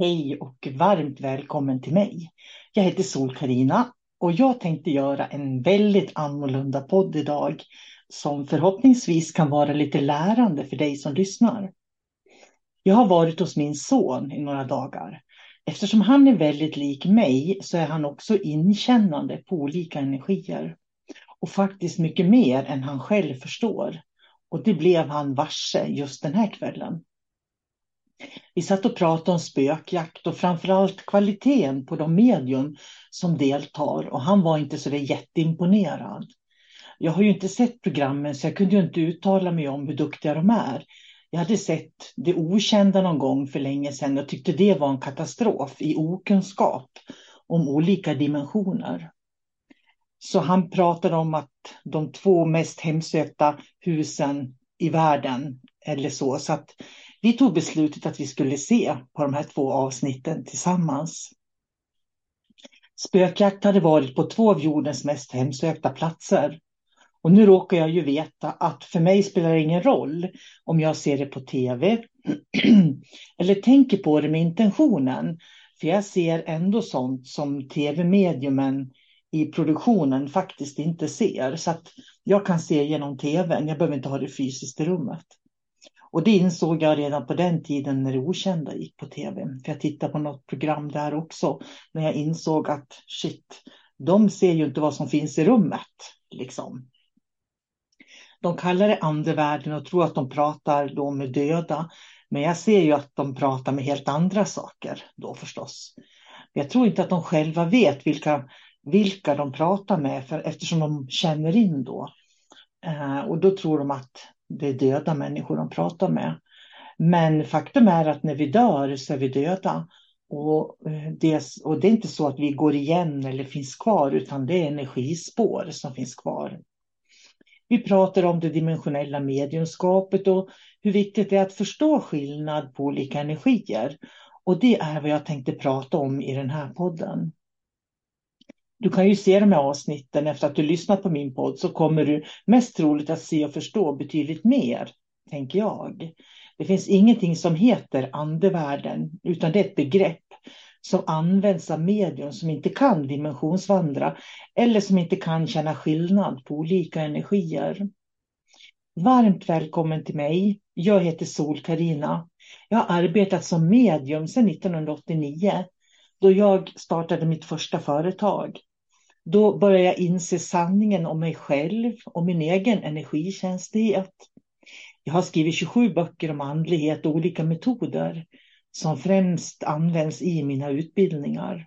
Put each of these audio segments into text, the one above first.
Hej och varmt välkommen till mig. Jag heter sol karina och jag tänkte göra en väldigt annorlunda podd idag som förhoppningsvis kan vara lite lärande för dig som lyssnar. Jag har varit hos min son i några dagar. Eftersom han är väldigt lik mig så är han också inkännande på olika energier. Och faktiskt mycket mer än han själv förstår. Och det blev han varse just den här kvällen. Vi satt och pratade om spökjakt och framförallt kvaliteten på de medium som deltar och han var inte så där jätteimponerad. Jag har ju inte sett programmen så jag kunde ju inte uttala mig om hur duktiga de är. Jag hade sett det okända någon gång för länge sedan och tyckte det var en katastrof i okunskap om olika dimensioner. Så han pratade om att de två mest hemsökta husen i världen eller så. Så att vi tog beslutet att vi skulle se på de här två avsnitten tillsammans. Spökjakt hade varit på två av jordens mest hemsökta platser. Och nu råkar jag ju veta att för mig spelar det ingen roll om jag ser det på tv eller tänker på det med intentionen. För jag ser ändå sånt som tv-mediumen i produktionen faktiskt inte ser. Så att jag kan se genom tvn, jag behöver inte ha det fysiskt i rummet. Och det insåg jag redan på den tiden när det okända gick på tv. För jag tittade på något program där också. När jag insåg att shit, de ser ju inte vad som finns i rummet. Liksom. De kallar det andevärlden och tror att de pratar då med döda. Men jag ser ju att de pratar med helt andra saker då förstås. Jag tror inte att de själva vet vilka, vilka de pratar med för, eftersom de känner in då. Eh, och då tror de att det är döda människor de pratar med. Men faktum är att när vi dör så är vi döda. Och eh, det, och det är inte så att vi går igen eller finns kvar utan det är energispår som finns kvar. Vi pratar om det dimensionella mediumskapet och hur viktigt det är att förstå skillnad på olika energier. Och det är vad jag tänkte prata om i den här podden. Du kan ju se de här avsnitten efter att du lyssnat på min podd så kommer du mest troligt att se och förstå betydligt mer, tänker jag. Det finns ingenting som heter andevärlden utan det är ett begrepp som används av medium som inte kan dimensionsvandra eller som inte kan känna skillnad på olika energier. Varmt välkommen till mig. Jag heter sol karina Jag har arbetat som medium sedan 1989 då jag startade mitt första företag. Då börjar jag inse sanningen om mig själv och min egen energikänslighet. Jag har skrivit 27 böcker om andlighet och olika metoder som främst används i mina utbildningar.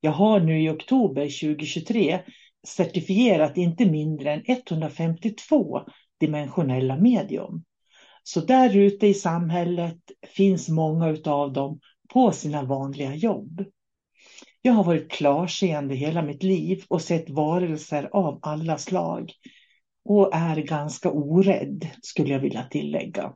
Jag har nu i oktober 2023 certifierat inte mindre än 152 dimensionella medium. Så där ute i samhället finns många av dem på sina vanliga jobb. Jag har varit klarseende hela mitt liv och sett varelser av alla slag. Och är ganska orädd, skulle jag vilja tillägga.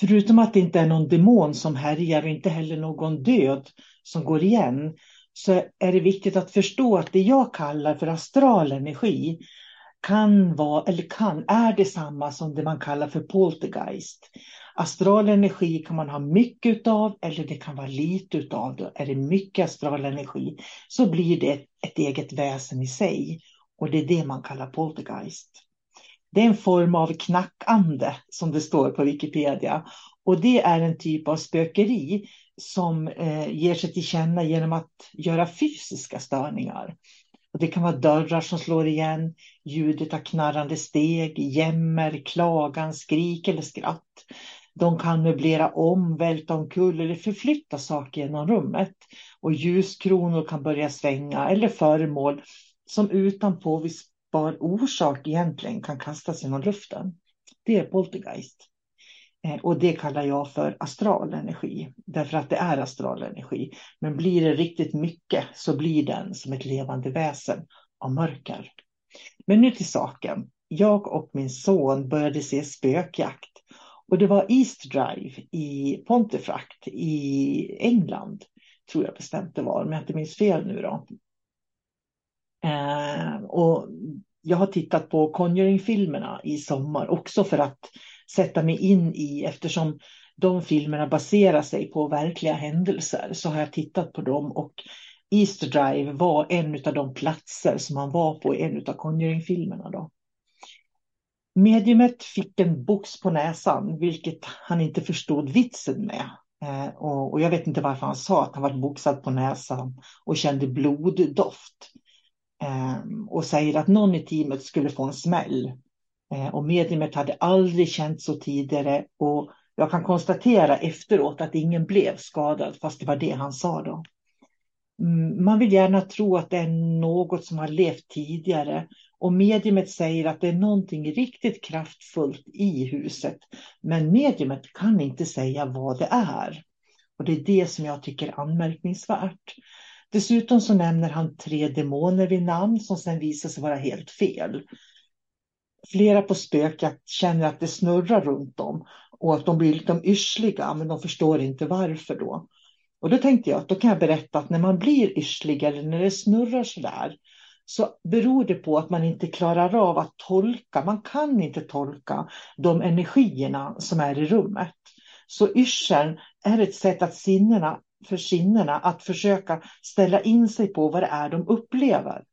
Förutom att det inte är någon demon som härjar och inte heller någon död som går igen, så är det viktigt att förstå att det jag kallar för astral energi kan vara, eller kan, är detsamma som det man kallar för poltergeist. Astral energi kan man ha mycket utav eller det kan vara lite utav. Är det mycket astral energi så blir det ett eget väsen i sig. Och det är det man kallar poltergeist. Det är en form av knackande som det står på Wikipedia. Och det är en typ av spökeri som eh, ger sig till känna genom att göra fysiska störningar. Och det kan vara dörrar som slår igen, ljudet av knarrande steg, jämmer, klagan, skrik eller skratt. De kan möblera om, välta omkull eller förflytta saker genom rummet. Och ljuskronor kan börja svänga eller föremål som utan påvisbar orsak egentligen kan kastas genom luften. Det är poltergeist. Eh, och det kallar jag för astral energi, därför att det är astral energi. Men blir det riktigt mycket så blir den som ett levande väsen av mörker. Men nu till saken. Jag och min son började se spökjakt. Och det var East Drive i Pontefract i England, tror jag bestämt det var, om jag inte minns fel nu då. Eh, och jag har tittat på Conjuring-filmerna i sommar också för att sätta mig in i eftersom de filmerna baserar sig på verkliga händelser så har jag tittat på dem och Easter Drive var en av de platser som man var på i en av Conjuring-filmerna. Då. Mediumet fick en box på näsan, vilket han inte förstod vitsen med. Eh, och, jag vet inte varför han sa att han var boxad på näsan och kände bloddoft. Eh, och säger att någon i teamet skulle få en smäll. Eh, och mediumet hade aldrig känt så tidigare och jag kan konstatera efteråt att ingen blev skadad fast det var det han sa då. Mm, man vill gärna tro att det är något som har levt tidigare och mediumet säger att det är någonting riktigt kraftfullt i huset. Men mediumet kan inte säga vad det är. Och det är det som jag tycker är anmärkningsvärt. Dessutom så nämner han tre demoner vid namn som sen visar sig vara helt fel flera på spökjakt känner att det snurrar runt dem och att de blir lite yrsliga, men de förstår inte varför då. Och då tänkte jag att då kan jag berätta att när man blir yrslig eller när det snurrar så där så beror det på att man inte klarar av att tolka. Man kan inte tolka de energierna som är i rummet. Så yrseln är ett sätt att sinnena, för sinnena att försöka ställa in sig på vad det är de upplever.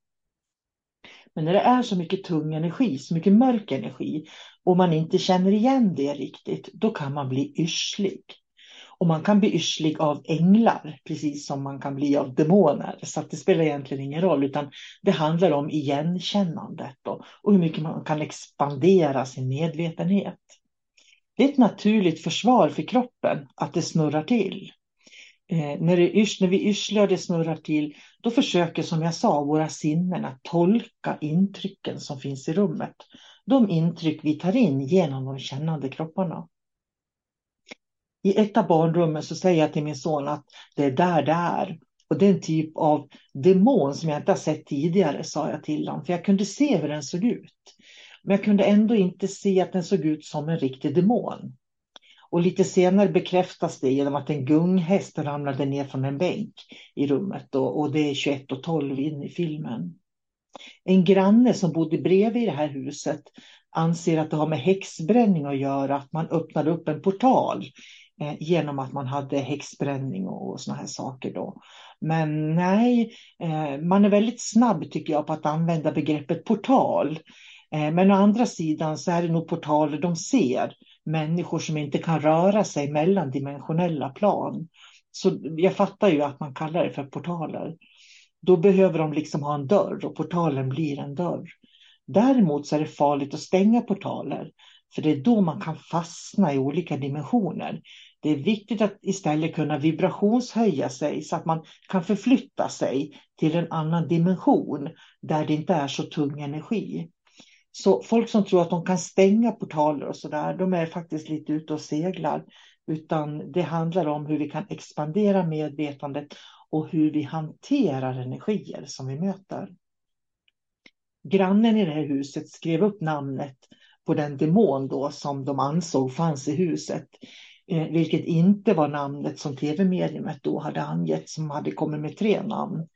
Men när det är så mycket tung energi, så mycket mörk energi och man inte känner igen det riktigt, då kan man bli yrslig. Och man kan bli yrslig av änglar, precis som man kan bli av demoner. Så det spelar egentligen ingen roll, utan det handlar om igenkännandet då, och hur mycket man kan expandera sin medvetenhet. Det är ett naturligt försvar för kroppen att det snurrar till. Eh, när, det yrs, när vi yrslar och det snurrar till, då försöker som jag sa våra sinnen att tolka intrycken som finns i rummet. De intryck vi tar in genom de kännande kropparna. I ett av barnrummen så säger jag till min son att det är där det är. Och det är en typ av demon som jag inte har sett tidigare, sa jag till honom. För jag kunde se hur den såg ut. Men jag kunde ändå inte se att den såg ut som en riktig demon. Och lite senare bekräftas det genom att en gunghäst ramlade ner från en bänk i rummet och, och det är 21 och 12 in i filmen. En granne som bodde bredvid i det här huset anser att det har med häxbränning att göra, att man öppnade upp en portal Eh, genom att man hade häxbränning och, och såna här saker då. Men nej, eh, man är väldigt snabb tycker jag på att använda begreppet portal. Eh, men å andra sidan så är det nog portaler de ser människor som inte kan röra sig mellan dimensionella plan. Så jag fattar ju att man kallar det för portaler. Då behöver de liksom ha en dörr och portalen blir en dörr. Däremot så är det farligt att stänga portaler, för det är då man kan fastna i olika dimensioner. Det är viktigt att istället kunna vibrationshöja sig så att man kan förflytta sig till en annan dimension där det inte är så tung energi. Så folk som tror att de kan stänga portaler och sådär, de är faktiskt lite ute och seglar. Utan det handlar om hur vi kan expandera medvetandet och hur vi hanterar energier som vi möter. Grannen i det här huset skrev upp namnet på den demon då som de ansåg fanns i huset eh, vilket inte var namnet som tv-mediumet då hade angett som hade kommit med tre namn.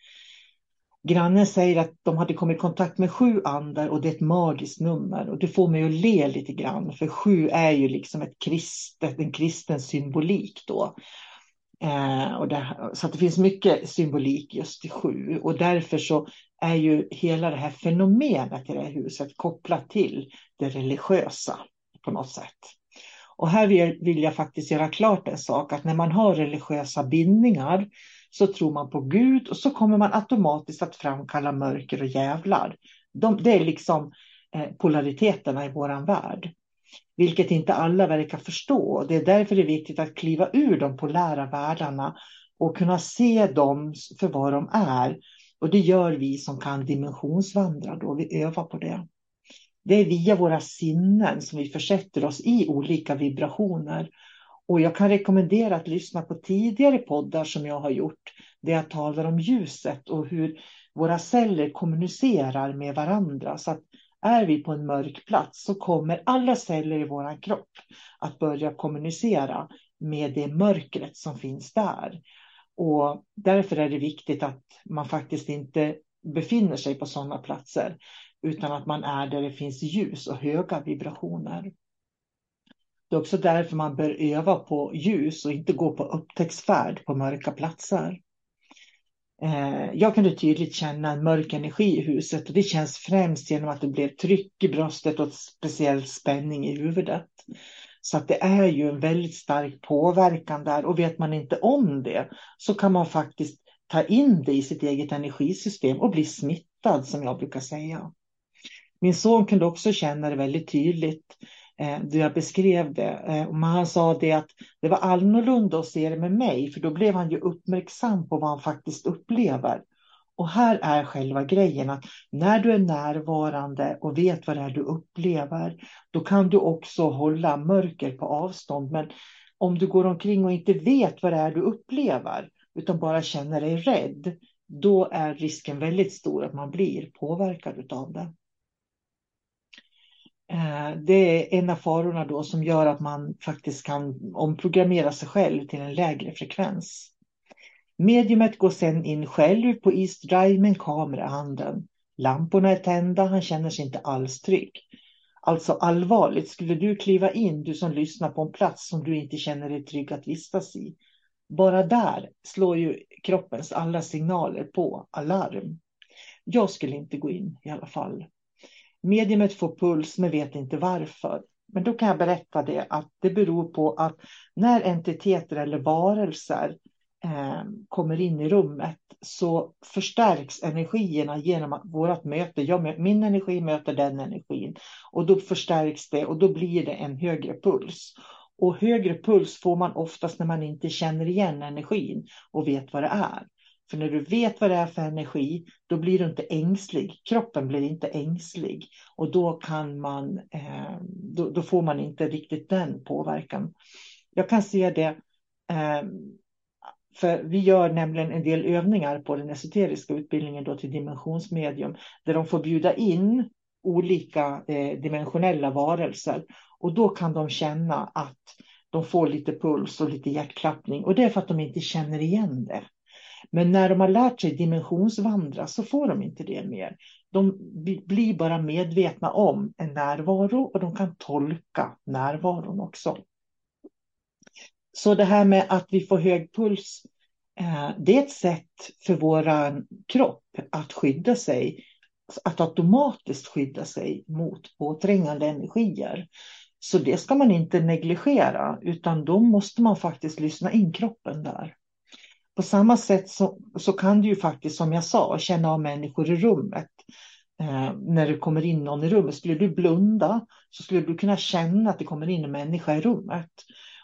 Grannen säger att de hade kommit i kontakt med sju andar och det är ett magiskt nummer. Och det får mig att le lite grann, för sju är ju liksom ett kristet, en kristen symbolik då. Eh, och det, så att det finns mycket symbolik just i sju. Och därför så är ju hela det här fenomenet i det här huset kopplat till det religiösa på något sätt. Och här vill, jag faktiskt göra klart en sak, att när man har religiösa bindningar så tror man på Gud och så kommer man automatiskt att framkalla mörker och jävlar. De, det är liksom eh, polariteterna i våran värld. Vilket inte alla verkar förstå. Det är därför det är viktigt att kliva ur de polära världarna och kunna se dem för vad de är. Och det gör vi som kan dimensionsvandra då, vi övar på det. Det är via våra sinnen som vi försätter oss i olika vibrationer och jag kan rekommendera att lyssna på tidigare poddar som jag har gjort, där jag talar om ljuset och hur våra celler kommunicerar med varandra. Så att är vi på en mörk plats så kommer alla celler i vår kropp att börja kommunicera med det mörkret som finns där. Och därför är det viktigt att man faktiskt inte befinner sig på sådana platser, utan att man är där det finns ljus och höga vibrationer. Det är också därför man bör öva på ljus och inte gå på upptäcktsfärd på mörka platser. Eh, jag kunde tydligt känna en mörk energi i huset och det känns främst genom att det blev tryck i bröstet och speciell spänning i huvudet. Så att det är ju en väldigt stark påverkan där och vet man inte om det så kan man faktiskt ta in det i sitt eget energisystem och bli smittad som jag brukar säga. Min son kunde också känna det väldigt tydligt eh, då jag beskrev det. Eh, Men han sa det att det var annorlunda att se det med mig, för då blev han ju uppmärksam på vad han faktiskt upplever. Och här är själva grejen att när du är närvarande och vet vad det är du upplever, då kan du också hålla mörker på avstånd. Men om du går omkring och inte vet vad det är du upplever, utan bara känner dig rädd, då är risken väldigt stor att man blir påverkad av det. Eh, det är en av farorna då som gör att man faktiskt kan omprogrammera sig själv till en lägre frekvens. Mediumet går sedan in själv på East Drive med en kamera i handen. Lamporna är tända, han känner sig inte alls trygg. Alltså allvarligt, skulle du kliva in, du som lyssnar på en plats som du inte känner dig trygg att vistas i. Bara där slår ju kroppens alla signaler på alarm. Jag skulle inte gå in i alla fall. Mediumet får puls men vet inte varför. Men då kan jag berätta det att det beror på att när entiteter eller varelser eh, kommer in i rummet så förstärks energierna genom att vårt möte, jag, min energi möter den energin och då förstärks det och då blir det en högre puls. Och högre puls får man oftast när man inte känner igen energin och vet vad det är. För när du vet vad det är för energi, då blir du inte ängslig. Kroppen blir inte ängslig och då kan man, eh, då, då, får man inte riktigt den påverkan. Jag kan se det, eh, för vi gör nämligen en del övningar på den esoteriska utbildningen då till dimensionsmedium, där de får bjuda in olika eh, dimensionella varelser och då kan de känna att de får lite puls och lite hjärtklappning och det är för att de inte känner igen det. Men när de har lärt sig dimensionsvandra så får de inte det mer. De blir bara medvetna om en närvaro och de kan tolka närvaron också. Så det här med att vi får hög puls, eh, det är ett sätt för vår kropp att skydda sig, att automatiskt skydda sig mot påträngande energier. Så det ska man inte negligera, utan då måste man faktiskt lyssna in kroppen där. På samma sätt så, så kan du ju faktiskt, som jag sa, känna av människor i rummet. Eh, när det kommer in någon i rummet, skulle du blunda så skulle du kunna känna att det kommer in en människa i rummet.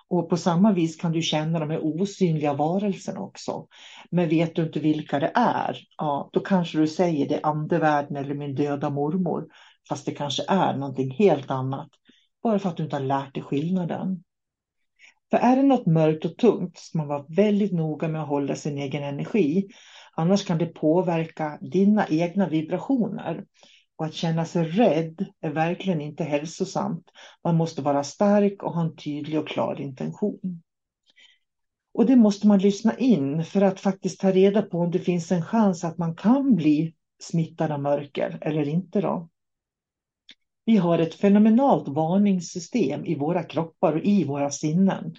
Och på samma vis kan du känna de här osynliga varelserna också. Men vet du inte vilka det är, ja, då kanske du säger det andevärlden eller min döda mormor. Fast det kanske är någonting helt annat. Bara för att du inte har lärt dig skillnaden. För är det något mörkt och tungt ska man vara väldigt noga med att hålla sin egen energi. Annars kan det påverka dina egna vibrationer. Och att känna sig rädd är verkligen inte hälsosamt. Man måste vara stark och ha en tydlig och klar intention. Och det måste man lyssna in för att faktiskt ta reda på om det finns en chans att man kan bli smittad av mörker eller inte. Då. Vi har ett fenomenalt varningssystem i våra kroppar och i våra sinnen.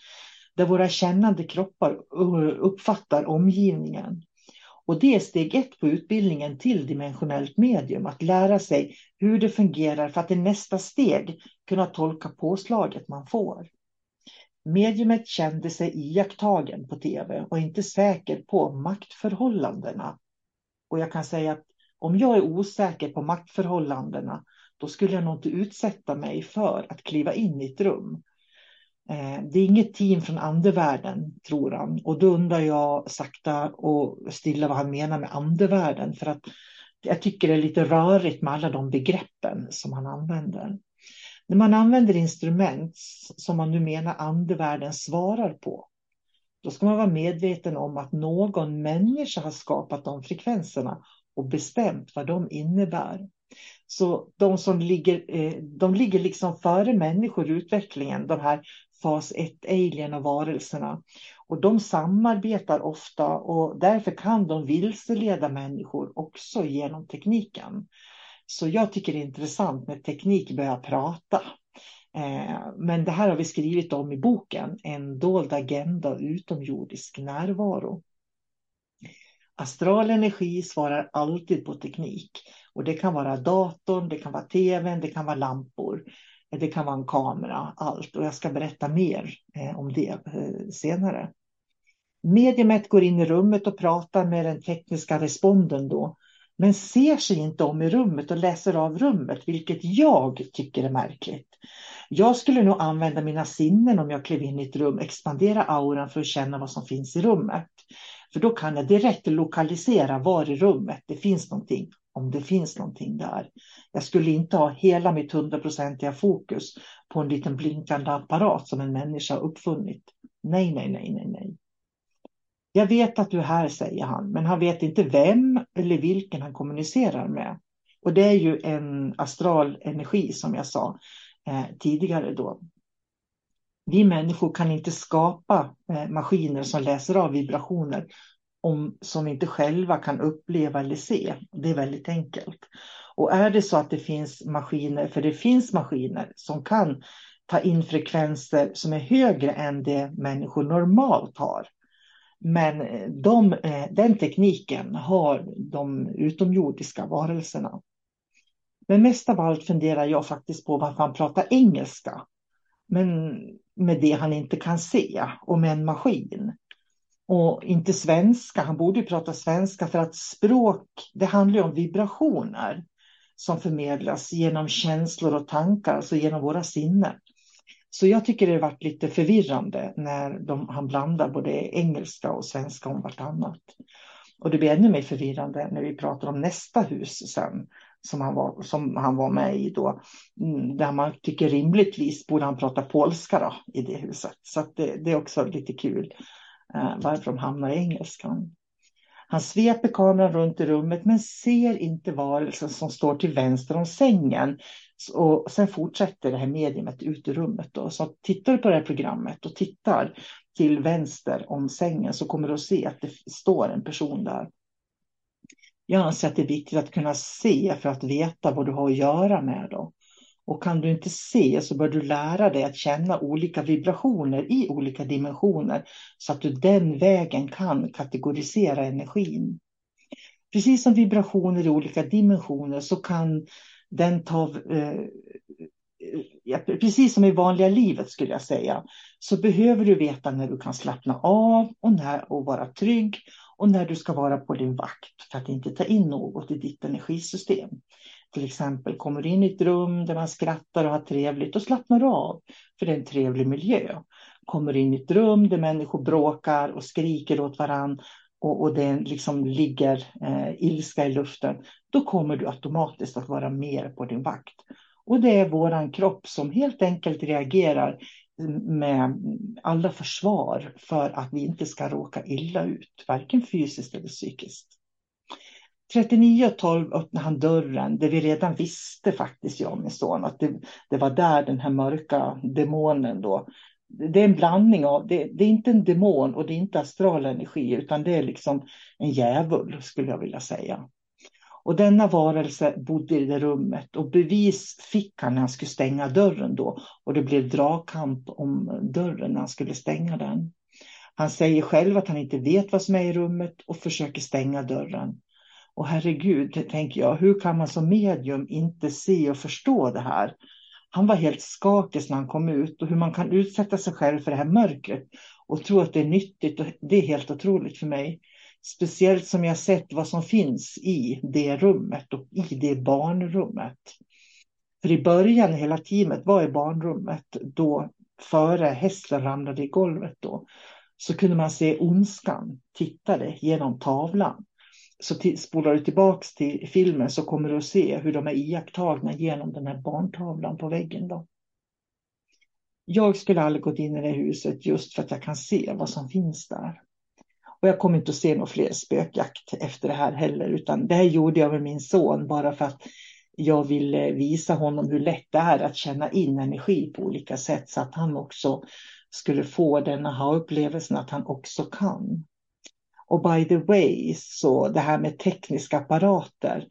Där våra kännande kroppar eh, uppfattar omgivningen. Och det är steg ett på utbildningen till dimensionellt medium, att lära sig hur det fungerar för att i nästa steg kunna tolka påslaget man får. Mediumet kände sig iakttagen på tv och inte säker på maktförhållandena. Och jag kan säga att om jag är osäker på maktförhållandena, då skulle jag nog inte utsätta mig för att kliva in i ett rum. Eh, det är inget team från andevärlden, tror han. Och då undrar jag sakta och stilla vad han menar med andevärlden. För att jag tycker det är lite rörigt med alla de begreppen som han använder. När man använder instrument som man nu menar andevärlden svarar på, då ska man vara medveten om att någon människa har skapat de frekvenserna och bestämt vad de innebär. Så de som ligger, eh, de ligger liksom före människor i utvecklingen, de här fas 1 alien och varelserna. Och de samarbetar ofta och därför kan de vilseleda människor också genom tekniken. Så jag tycker det är intressant när teknik börjar prata. Eh, men det här har vi skrivit om i boken, En dold agenda och utomjordisk närvaro. Astral energi svarar alltid på teknik. Och det kan vara datorn, det kan vara tvn, det kan vara lampor. Det kan vara en kamera, allt. Och jag ska berätta mer eh, om det eh, senare. Mediumet går in i rummet och pratar med den tekniska responden då. Men ser sig inte om i rummet och läser av rummet, vilket jag tycker är märkligt. Jag skulle nog använda mina sinnen om jag klev in i ett rum, expandera auran för att känna vad som finns i rummet. För då kan jag direkt lokalisera var i rummet det finns någonting, om det finns någonting där. Jag skulle inte ha hela mitt hundraprocentiga fokus på en liten blinkande apparat som en människa uppfunnit. Nej, nej, nej, nej, nej. Jag vet att du är här, säger han, men han vet inte vem eller vilken han kommunicerar med. Och det är ju en astral energi som jag sa eh, tidigare då. Vi människor kan inte skapa eh, maskiner som läser av vibrationer om, som vi inte själva kan uppleva eller se. Det är väldigt enkelt. Och är det så att det finns maskiner, för det finns maskiner som kan ta in frekvenser som är högre än det människor normalt har. Men eh, de, eh, den tekniken har de utomjordiska varelserna. Men mest av allt funderar jag faktiskt på varför han pratar engelska. Men med det han inte kan se och med en maskin. Och inte svenska, han borde ju prata svenska för att språk, det handlar om vibrationer som förmedlas genom känslor och tankar, alltså genom våra sinnen. Så jag tycker det har varit lite förvirrande när de, han blandar både engelska och svenska om vartannat. Och det blir ännu mer förvirrande när vi pratar om nästa hus sen, som han var, som han var med i då. Mm, där man tycker rimligtvis borde han prata polska då, i det huset. Så det, det, är också lite kul eh, Eh, varför de hamnar i engelskan. Han sveper kameran runt i rummet men ser inte varelsen som står till vänster om sängen. Och sen fortsätter det här mediumet ut i rummet. Då. Så tittar du på det här programmet och tittar till vänster om sängen så kommer du att se att det står en person där. Jag anser att det är viktigt att kunna se för att veta vad du har att göra med. Då. Och kan du inte se så bör du lära dig att känna olika vibrationer i olika dimensioner så att du den vägen kan kategorisera energin. Precis som vibrationer i olika dimensioner så kan den ta, eh, ja, precis som i vanliga livet skulle jag säga, så behöver du veta när du kan slappna av och, när, och vara trygg och när du ska vara på din vakt för att inte ta in något i ditt energisystem. Till exempel kommer du in i ett rum där man skrattar och har trevligt och slappnar av, för det är en trevlig miljö. Kommer in i ett rum där människor bråkar och skriker åt varandra och, och det liksom ligger eh, ilska i luften, då kommer du automatiskt att vara mer på din vakt. Och det är våran kropp som helt enkelt reagerar med alla försvar för att vi inte ska råka illa ut, varken fysiskt eller psykiskt. 39.12 öppnade han dörren, det vi redan visste faktiskt, jag och min son, att det, det var där den här mörka demonen då. Det är en blandning av, det, det är inte en demon och det är inte astral energi, utan det är liksom en djävul, skulle jag vilja säga. Och denna varelse bodde i det rummet och bevis fick han när han skulle stänga dörren då. Och det blev dragkamp om dörren när han skulle stänga den. Han säger själv att han inte vet vad som är i rummet och försöker stänga dörren. Och herregud, tänker jag, hur kan man som medium inte se och förstå det här? Han var helt skakig när han kom ut och hur man kan utsätta sig själv för det här mörkret och tro att det är nyttigt. Och det är helt otroligt för mig. Speciellt som jag sett vad som finns i det rummet och i det barnrummet. För i början, hela teamet var i barnrummet då före hästen ramlade i golvet då. Så kunde man se ondskan tittade genom tavlan. Så till, spolar du tillbaks till filmen så kommer du att se hur de är iakttagna genom den här barntavlan på väggen. Då. Jag skulle aldrig gått in i det huset just för att jag kan se vad som finns där. Och jag kommer inte att se någon fler spökjakt efter det här heller, utan det här gjorde jag med min son bara för att jag ville visa honom hur lätt det är att känna in energi på olika sätt så att han också skulle få den aha-upplevelsen att han också kan. Och by the way, så det här med tekniska apparater,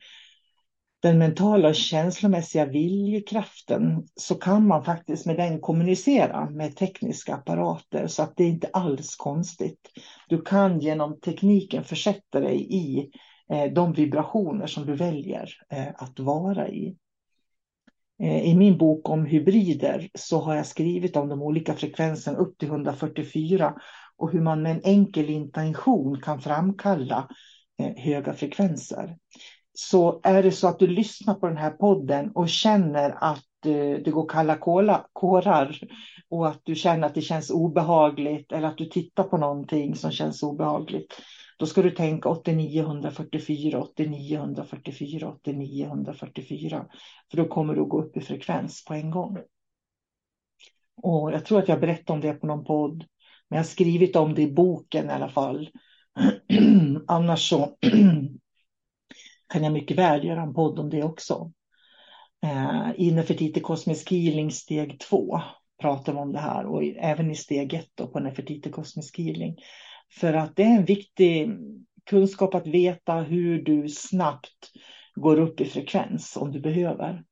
den mentala och känslomässiga viljekraften så kan man faktiskt med den kommunicera med tekniska apparater så att det är inte alls konstigt. Du kan genom tekniken försätta dig i eh, de vibrationer som du väljer eh, att vara i. Eh, I min bok om hybrider så har jag skrivit om de olika frekvenserna upp till 144 och hur man med en enkel intention kan framkalla eh, höga frekvenser. Så är det så att du lyssnar på den här podden och känner att eh, det går kalla kårar och att du känner att det känns obehagligt eller att du tittar på någonting som känns obehagligt. Då ska du tänka 8944, 8944, 8944. För då kommer du att gå upp i frekvens på en gång. Och jag tror att jag berättade om det på någon podd. Men jag har skrivit om det i boken i alla fall. Annars så kan jag mycket väl göra en podd om det också. Eh, I Nefertiti Kosmisk Healing steg 2 pratar vi om det här och även i steg 1 på Nefertiti Kosmisk Healing. För att det är en viktig kunskap att veta hur du snabbt går upp i frekvens om du behöver.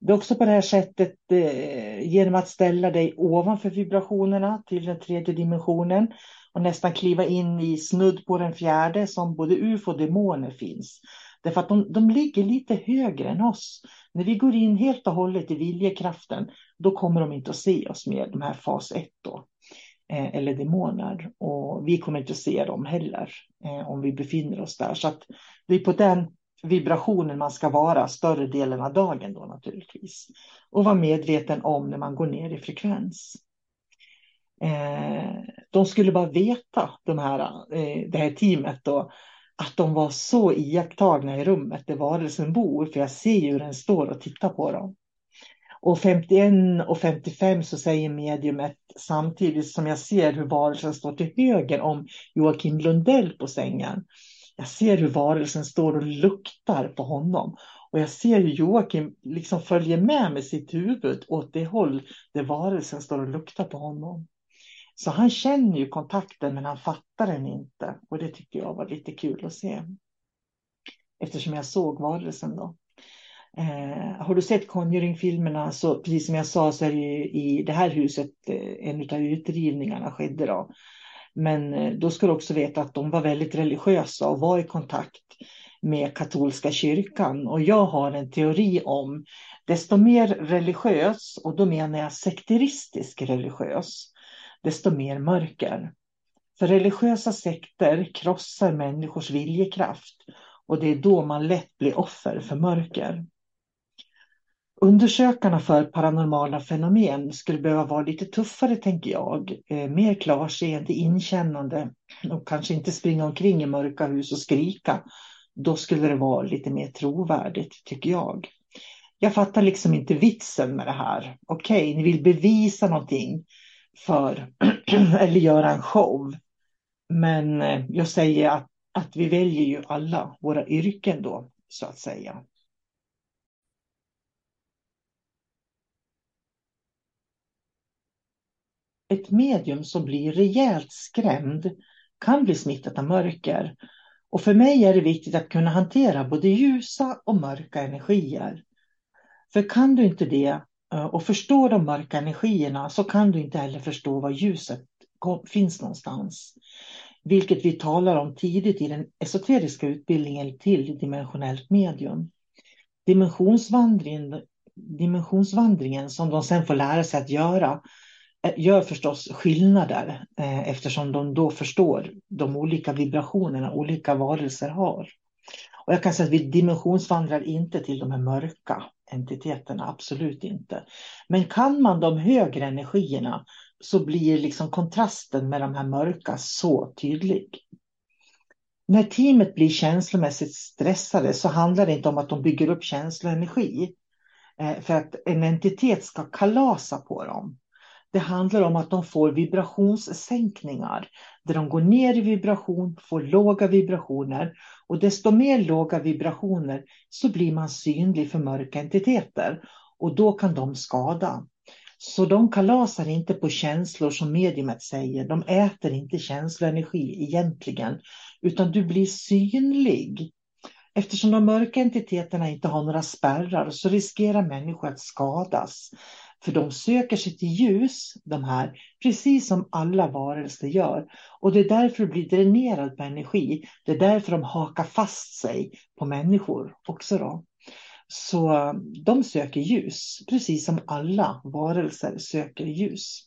Det är också på det här sättet eh, genom att ställa dig ovanför vibrationerna till den tredje dimensionen och nästan kliva in i snudd på den fjärde som både ufo och demoner finns. Därför att de, de ligger lite högre än oss. När vi går in helt och hållet i viljekraften, då kommer de inte att se oss med de här fas 1 då. Eh, eller demoner. Och vi kommer inte att se dem heller eh, om vi befinner oss där. Så att det är på den vibrationen man ska vara större delen av dagen då naturligtvis. Och vara medveten om när man går ner i frekvens. Eh, de skulle bara veta, de här, eh, det här teamet, då, att de var så iakttagna i rummet där varelsen bor, för jag ser ju hur den står och tittar på dem. Och 51 och 55 så säger mediumet samtidigt som jag ser hur varelsen står till höger om Joakim Lundell på sängen. Jag ser hur varelsen står och luktar på honom. Och jag ser hur Joakim liksom följer med med sitt huvud åt det håll där varelsen står och luktar på honom. Så han känner ju kontakten men han fattar den inte. Och det tycker jag var lite kul att se. Eftersom jag såg varelsen då. Eh, har du sett Conjuring-filmerna så precis som jag sa så är det ju i det här huset eh, en av utrivningarna skedde då. Men eh, då ska du också veta att de var väldigt religiösa och var i kontakt med katolska kyrkan. Och jag har en teori om desto mer religiös, och då menar jag sekteristisk religiös, desto mer mörker. För religiösa sekter krossar människors viljekraft och det är då man lätt blir offer för mörker. Undersökarna för paranormala fenomen skulle behöva vara lite tuffare, tänker jag. Eh, mer klarseende, inkännande och kanske inte springa omkring i mörka hus och skrika. Då skulle det vara lite mer trovärdigt, tycker jag. Jag fattar liksom inte vitsen med det här. Okej, okay, ni vill bevisa någonting för eller göra en show. Men eh, jag säger att att vi väljer ju alla våra yrken då, så att säga. Ett medium som blir rejält skrämd kan bli smittat av mörker. Och för mig är det viktigt att kunna hantera både ljusa och mörka energier. För kan du inte det eh, och förstå de mörka energierna så kan du inte heller förstå var ljuset finns någonstans. Vilket vi talar om tidigt i den esoteriska utbildningen till dimensionellt medium. Dimensionsvandringen, dimensionsvandringen som de sen får lära sig att göra Eh, gör förstås skillnader eh, eftersom de då förstår de olika vibrationerna olika varelser har. Och jag kan säga att vi dimensionsvandrar inte till de här mörka entiteterna, absolut inte. Men kan man de högre energierna så blir liksom kontrasten med de här mörka så tydlig. När teamet blir känslomässigt stressade så handlar det inte om att de bygger upp känsloenergi eh, för att en entitet ska kalasa på dem. Det handlar om att de får vibrationssänkningar där de går ner i vibration, får låga vibrationer och desto mer låga vibrationer så blir man synlig för mörka entiteter och då kan de skada. Så de kalasar inte på känslor som mediumet säger. De äter inte känsloenergi egentligen, utan du blir synlig. Eftersom de mörka entiteterna inte har några spärrar så riskerar människor att skadas. För de söker sig till ljus, de här, precis som alla varelser gör. Och det är därför du blir dränerad på energi. Det är därför de hakar fast sig på människor också. Då. Så eh, de söker ljus, precis som alla varelser söker ljus.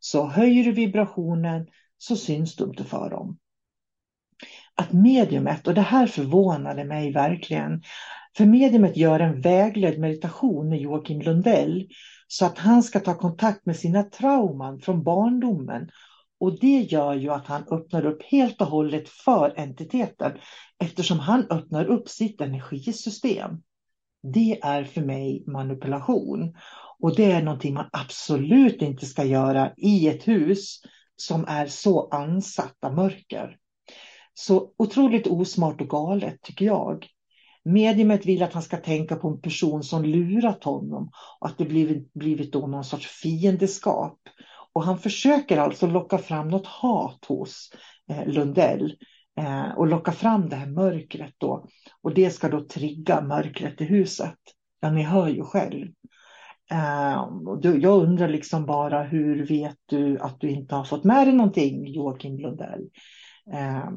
Så höjer du vibrationen så syns du inte för dem. Att mediumet, och det här förvånade mig verkligen, för mediumet gör en vägledd meditation med Joakim Lundell så att han ska ta kontakt med sina trauman från barndomen. Och det gör ju att han öppnar upp helt och hållet för entiteten eftersom han öppnar upp sitt energisystem. Det är för mig manipulation. Och det är någonting man absolut inte ska göra i ett hus som är så ansatt av mörker. Så otroligt osmart och galet tycker jag. Mediumet vill att han ska tänka på en person som lurat honom och att det blivit, blivit då någon sorts fiendeskap. Och han försöker alltså locka fram något hat hos eh, Lundell eh, och locka fram det här mörkret då. Och det ska då trigga mörkret i huset. Ja, ni hör ju själv. Eh, jag undrar liksom bara hur vet du att du inte har fått med dig någonting Joakim Lundell? Eh,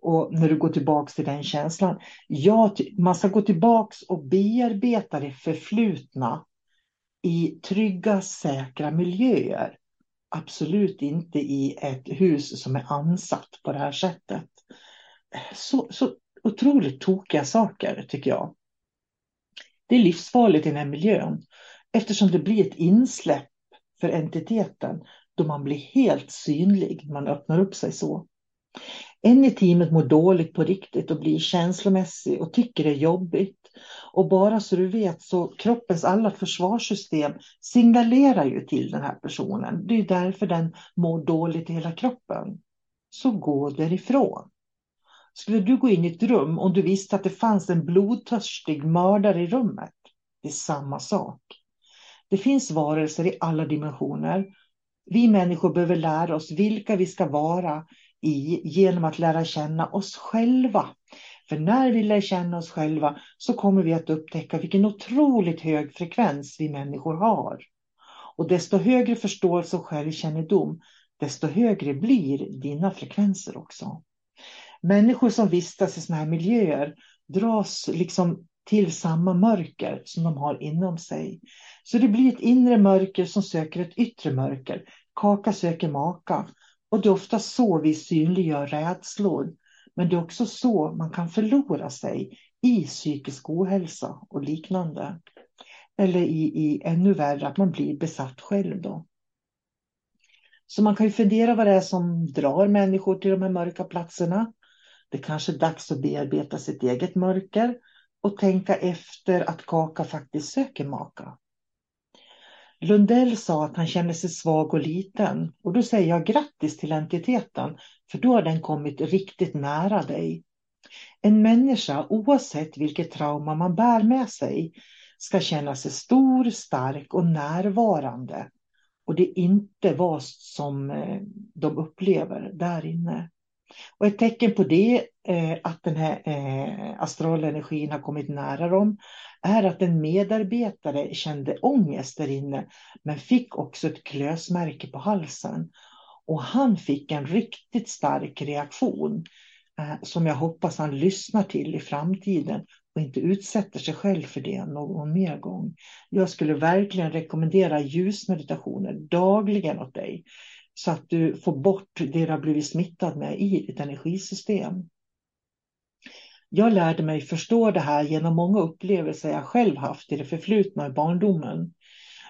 och när du går tillbaks till den känslan. Ja, man ska gå tillbaks och bearbeta det förflutna i trygga, säkra miljöer. Absolut inte i ett hus som är ansatt på det här sättet. Så, så otroligt tokiga saker tycker jag. Det är livsfarligt i den här miljön eftersom det blir ett insläpp för entiteten då man blir helt synlig. Man öppnar upp sig så. En i teamet mår dåligt på riktigt och blir känslomässig och tycker det är jobbigt. Och bara så du vet så kroppens alla försvarssystem signalerar ju till den här personen. Det är därför den mår dåligt i hela kroppen. Så gå därifrån. Skulle du gå in i ett rum om du visste att det fanns en blodtörstig mördare i rummet? Det är samma sak. Det finns varelser i alla dimensioner. Vi människor behöver lära oss vilka vi ska vara i genom att lära känna oss själva. För när vi lär känna oss själva så kommer vi att upptäcka vilken otroligt hög frekvens vi människor har. Och desto högre förståelse och självkännedom, desto högre blir dina frekvenser också. Människor som vistas i sådana här miljöer dras liksom till samma mörker som de har inom sig. Så det blir ett inre mörker som söker ett yttre mörker. Kaka söker maka. Och det är ofta så vi synliggör rädslor. Men det är också så man kan förlora sig i psykisk ohälsa och liknande. Eller i, i ännu värre att man blir besatt själv då. Så man kan ju fundera vad det är som drar människor till de här mörka platserna. Det kanske är dags att bearbeta sitt eget mörker och tänka efter att Kaka faktiskt söker maka. Lundell sa att han kände sig svag och liten och då säger jag grattis till entiteten för då har den kommit riktigt nära dig. En människa, oavsett vilket trauma man bär med sig, ska känna sig stor, stark och närvarande. Och det är inte vad som eh, de upplever där inne. Och ett tecken på det, eh, att den här eh, astralenergin har kommit nära dem, är att en medarbetare kände ångest där inne, men fick också ett klösmärke på halsen. Och han fick en riktigt stark reaktion eh, som jag hoppas han lyssnar till i framtiden och inte utsätter sig själv för det någon mer gång. Jag skulle verkligen rekommendera ljusmeditationer dagligen åt dig så att du får bort det du har blivit smittad med i ditt energisystem. Jag lärde mig förstå det här genom många upplevelser jag själv haft i det förflutna i barndomen.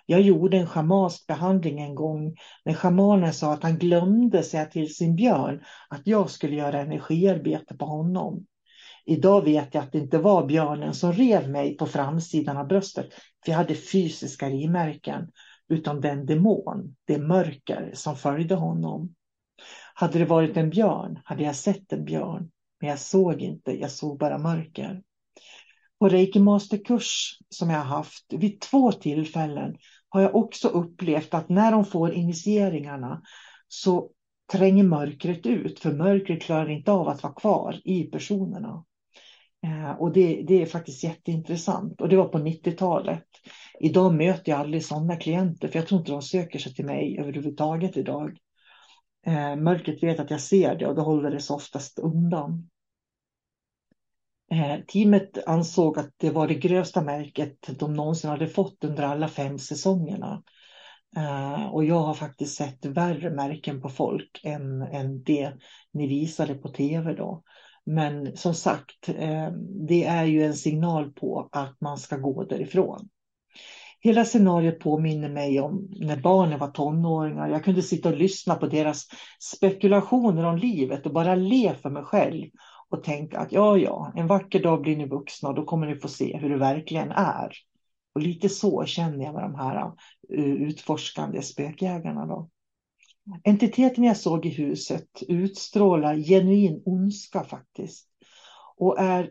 Jag gjorde en schamansk behandling en gång när schamanen sa att han glömde säga till sin björn att jag skulle göra energiarbete på honom. Idag vet jag att det inte var björnen som rev mig på framsidan av bröstet, för jag hade fysiska rimärken, utan den demon, det mörker som följde honom. Hade det varit en björn hade jag sett en björn, men jag såg inte, jag såg bara mörker. På Reiki Masterkurs som jag har haft vid två tillfällen har jag också upplevt att när de får initieringarna så tränger mörkret ut, för mörkret klarar inte av att vara kvar i personerna. Eh, och det, det, är faktiskt jätteintressant. Och det var på 90-talet. Idag möter jag aldrig sådana klienter, för jag tror inte de söker sig till mig överhuvudtaget idag. Eh, mörkret vet att jag ser det och då håller det sig oftast undan. Eh, teamet ansåg att det var det grövsta märket de någonsin hade fått under alla fem säsongerna. Eh, och jag har faktiskt sett värre märken på folk än, än det ni visade på tv då. Men som sagt, eh, det är ju en signal på att man ska gå därifrån. Hela scenariot påminner mig om när barnen var tonåringar. Jag kunde sitta och lyssna på deras spekulationer om livet och bara le för mig själv och tänka att ja, ja, en vacker dag blir ni vuxna och då kommer ni få se hur det verkligen är. Och lite så känner jag med de här eh, utforskande spökjägarna. Då. Entiteten jag såg i huset utstrålar genuin ondska faktiskt. Och är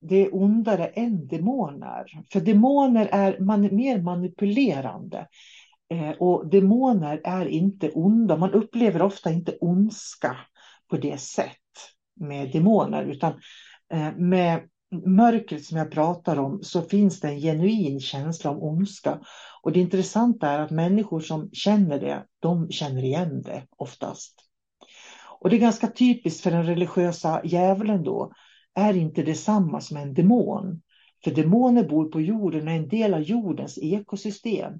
Det är ondare än demoner. För demoner är man, mer manipulerande. Eh, och demoner är inte onda. Man upplever ofta inte ondska på det sätt med demoner. Utan eh, med mörkret som jag pratar om så finns det en genuin känsla av ondska. Och det intressanta är att människor som känner det, de känner igen det oftast. Och det är ganska typiskt för den religiösa djävulen då, är inte detsamma som en demon. För demoner bor på jorden och är en del av jordens ekosystem.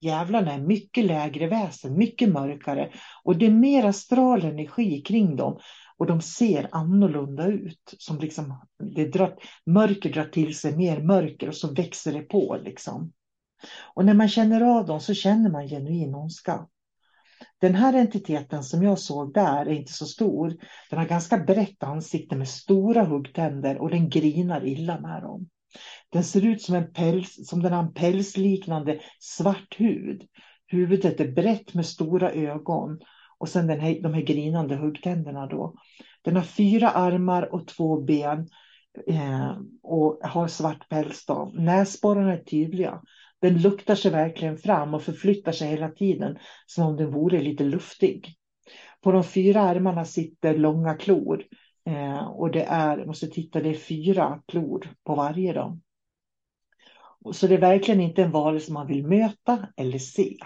Djävlarna är mycket lägre väsen, mycket mörkare och det är mer astral energi kring dem och de ser annorlunda ut. Som liksom, det drar, mörker drar till sig mer mörker och så växer det på. Liksom. Och när man känner av dem så känner man genuin ondska. Den här entiteten som jag såg där är inte så stor. Den har ganska brett ansikte med stora huggtänder och den grinar illa med dem. Den ser ut som, en päls, som den har en pälsliknande svart hud. Huvudet är brett med stora ögon och sen den här, de här grinande huggtänderna då. Den har fyra armar och två ben eh, och har svart päls. Då. Näsborrarna är tydliga. Den luktar sig verkligen fram och förflyttar sig hela tiden som om den vore lite luftig. På de fyra armarna sitter långa klor eh, och det är, jag måste titta, det är fyra klor på varje. Då. Så det är verkligen inte en varelse man vill möta eller se.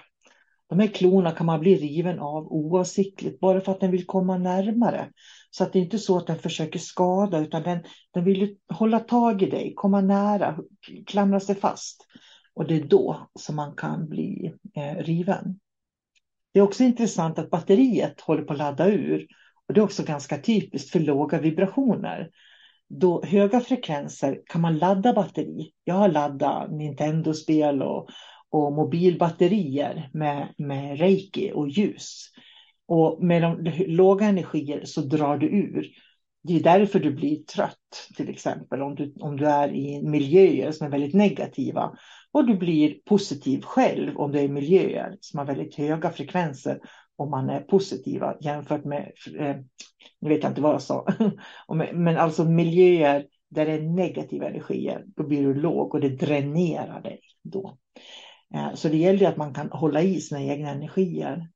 De här klorna kan man bli riven av oavsiktligt bara för att den vill komma närmare. Så att det är inte så att den försöker skada utan den, den vill hålla tag i dig, komma nära, klamra sig fast. Och det är då som man kan bli eh, riven. Det är också intressant att batteriet håller på att ladda ur. Och det är också ganska typiskt för låga vibrationer. Då höga frekvenser kan man ladda batteri. Jag har laddat Nintendo-spel och, och mobilbatterier med, med reiki och ljus. Och med de låga energier så drar du ur. Det är därför du blir trött, till exempel om du, om du är i miljöer som är väldigt negativa. Och du blir positiv själv om det är miljöer som har väldigt höga frekvenser om man är positiva jämfört med, eh, nu vet jag inte vad jag sa, men alltså miljöer där det är negativa energier, då blir du låg och det dränerar dig då. Eh, så det gäller att man kan hålla i sina egna energier.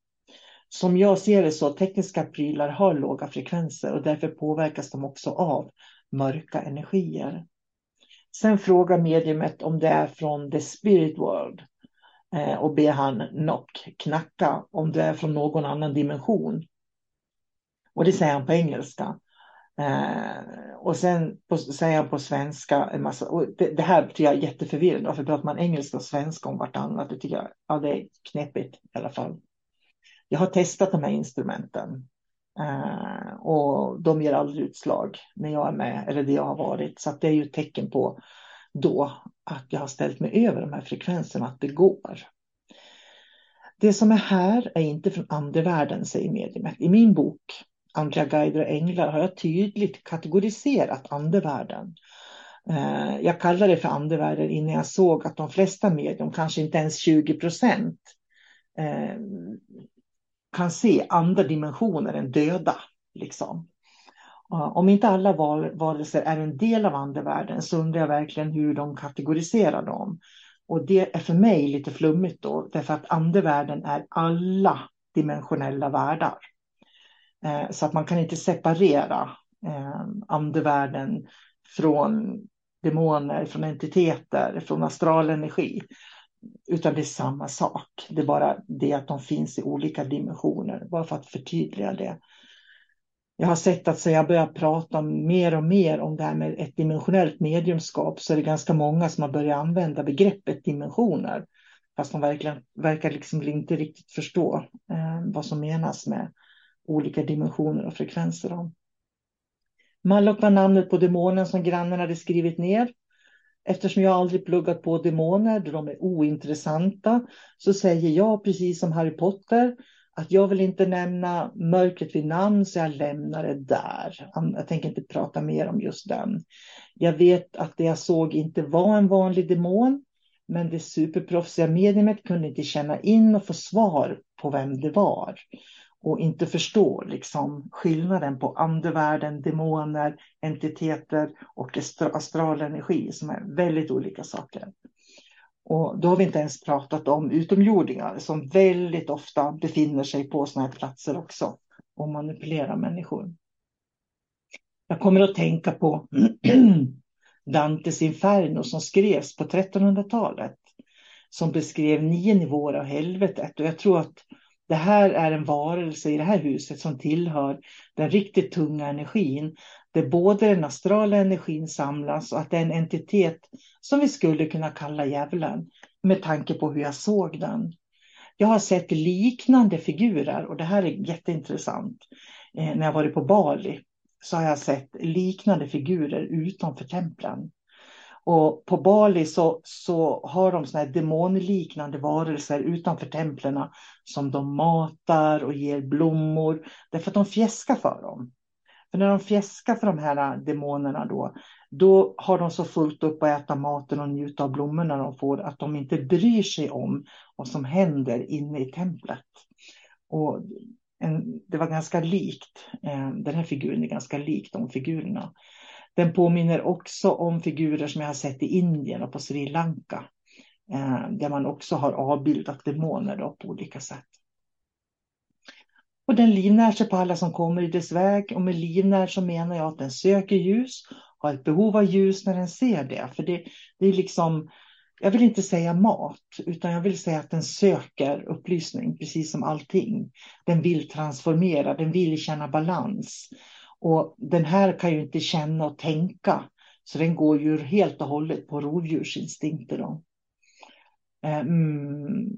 Som jag ser det så, tekniska prylar har låga frekvenser och därför påverkas de också av mörka energier. Sen frågar mediumet om det är från the spirit world eh, och ber han knock, knacka, om det är från någon annan dimension. Och det säger han på engelska. Eh, och sen på, säger han på svenska en massa, och det, det här tycker jag är jätteförvirrande. Varför pratar man engelska och svenska om vartannat? Det tycker jag, ja det är knepigt i alla fall. Jag har testat de här instrumenten eh, och de ger aldrig utslag när jag är med eller det jag har varit. Så det är ju ett tecken på då att jag har ställt mig över de här frekvenserna, att det går. Det som är här är inte från andevärlden, säger mediumet. I min bok Andliga guider och änglar har jag tydligt kategoriserat andevärlden. Eh, jag kallade det för andevärlden innan jag såg att de flesta medium, kanske inte ens 20 procent, eh, kan se andra dimensioner än döda. Liksom. Om inte alla varelser är en del av andevärlden så undrar jag verkligen hur de kategoriserar dem. Och det är för mig lite flummigt då, därför att andevärlden är alla dimensionella världar. Eh, så att man kan inte separera eh, andevärlden från demoner, från entiteter, från astral energi. Utan det är samma sak. Det är bara det att de finns i olika dimensioner. Bara för att förtydliga det. Jag har sett att så jag börjar prata mer och mer om det här med ett dimensionellt mediumskap så är det ganska många som har börjat använda begreppet dimensioner. Fast de verkligen, verkar liksom inte riktigt förstå eh, vad som menas med olika dimensioner och frekvenser. Om. Malok var namnet på demonen som grannen hade skrivit ner. Eftersom jag aldrig pluggat på demoner, de är ointressanta, så säger jag precis som Harry Potter att jag vill inte nämna mörkret vid namn så jag lämnar det där. Jag tänker inte prata mer om just den. Jag vet att det jag såg inte var en vanlig demon, men det superproffsiga mediumet kunde inte känna in och få svar på vem det var och inte förstå liksom, skillnaden på andevärlden, demoner, entiteter och astral energi som är väldigt olika saker. Och då har vi inte ens pratat om utomjordingar som väldigt ofta befinner sig på sådana här platser också och manipulerar människor. Jag kommer att tänka på Dantes Inferno som skrevs på 1300-talet. Som beskrev nio nivåer av helvetet. Och jag tror att det här är en varelse i det här huset som tillhör den riktigt tunga energin. Där både den astrala energin samlas och att det är en entitet som vi skulle kunna kalla djävulen. Med tanke på hur jag såg den. Jag har sett liknande figurer och det här är jätteintressant. Eh, när jag varit på Bali så har jag sett liknande figurer utanför templen. Och på Bali så, så har de såna här demonliknande varelser utanför templen som de matar och ger blommor därför att de fjäskar för dem. För när de fjäskar för de här demonerna då, då har de så fullt upp att äta maten och njuta av blommorna de får att de inte bryr sig om vad som händer inne i templet. Och en, det var ganska likt, eh, den här figuren är ganska lik de figurerna. Den påminner också om figurer som jag har sett i Indien och på Sri Lanka. Eh, där man också har avbildat demoner då, på olika sätt. Och den livnär sig på alla som kommer i dess väg. Och med livnär så menar jag att den söker ljus, har ett behov av ljus när den ser det. För det, det är liksom, jag vill inte säga mat, utan jag vill säga att den söker upplysning, precis som allting. Den vill transformera, den vill känna balans. Och den här kan ju inte känna och tänka, så den går ju helt och hållet på rovdjursinstinkter. Då. Mm.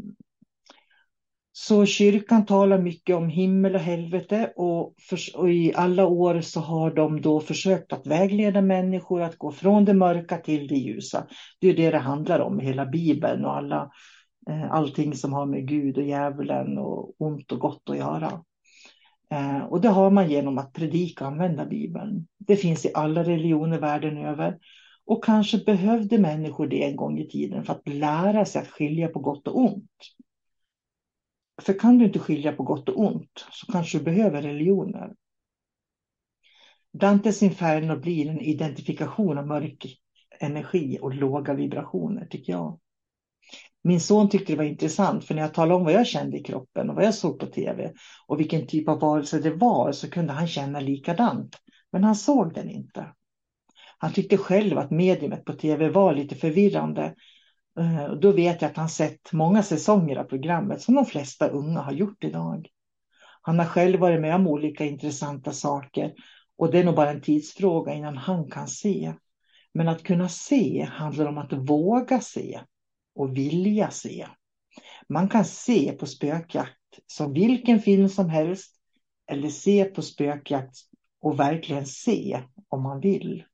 Så kyrkan talar mycket om himmel och helvete och, för, och, i alla år så har de då försökt att vägleda människor att gå från det mörka till det ljusa. Det är det det handlar om i hela Bibeln och alla, eh, allting som har med Gud och djävulen och ont och gott att göra. Eh, och det har man genom att predika och använda Bibeln. Det finns i alla religioner världen över. Och kanske behövde människor det en gång i tiden för att lära sig att skilja på gott och ont. För kan du inte skilja på gott och ont så kanske du behöver religioner. Dantes Inferno blir en identifikation av mörk energi och låga vibrationer tycker jag. Min son tyckte det var intressant för när jag talade om vad jag kände i kroppen och vad jag såg på tv och vilken typ av varelse det var så kunde han känna likadant. Men han såg den inte. Han tyckte själv att mediumet på tv var lite förvirrande. Eh, då vet jag att han sett många säsonger av programmet som de flesta unga har gjort idag. Han har själv varit med om olika intressanta saker och det är nog bara en tidsfråga innan han kan se. Men att kunna se handlar om att våga se och vilja se. Man kan se på spökjakt som vilken film som helst eller se på spökjakt och verkligen se om man vill.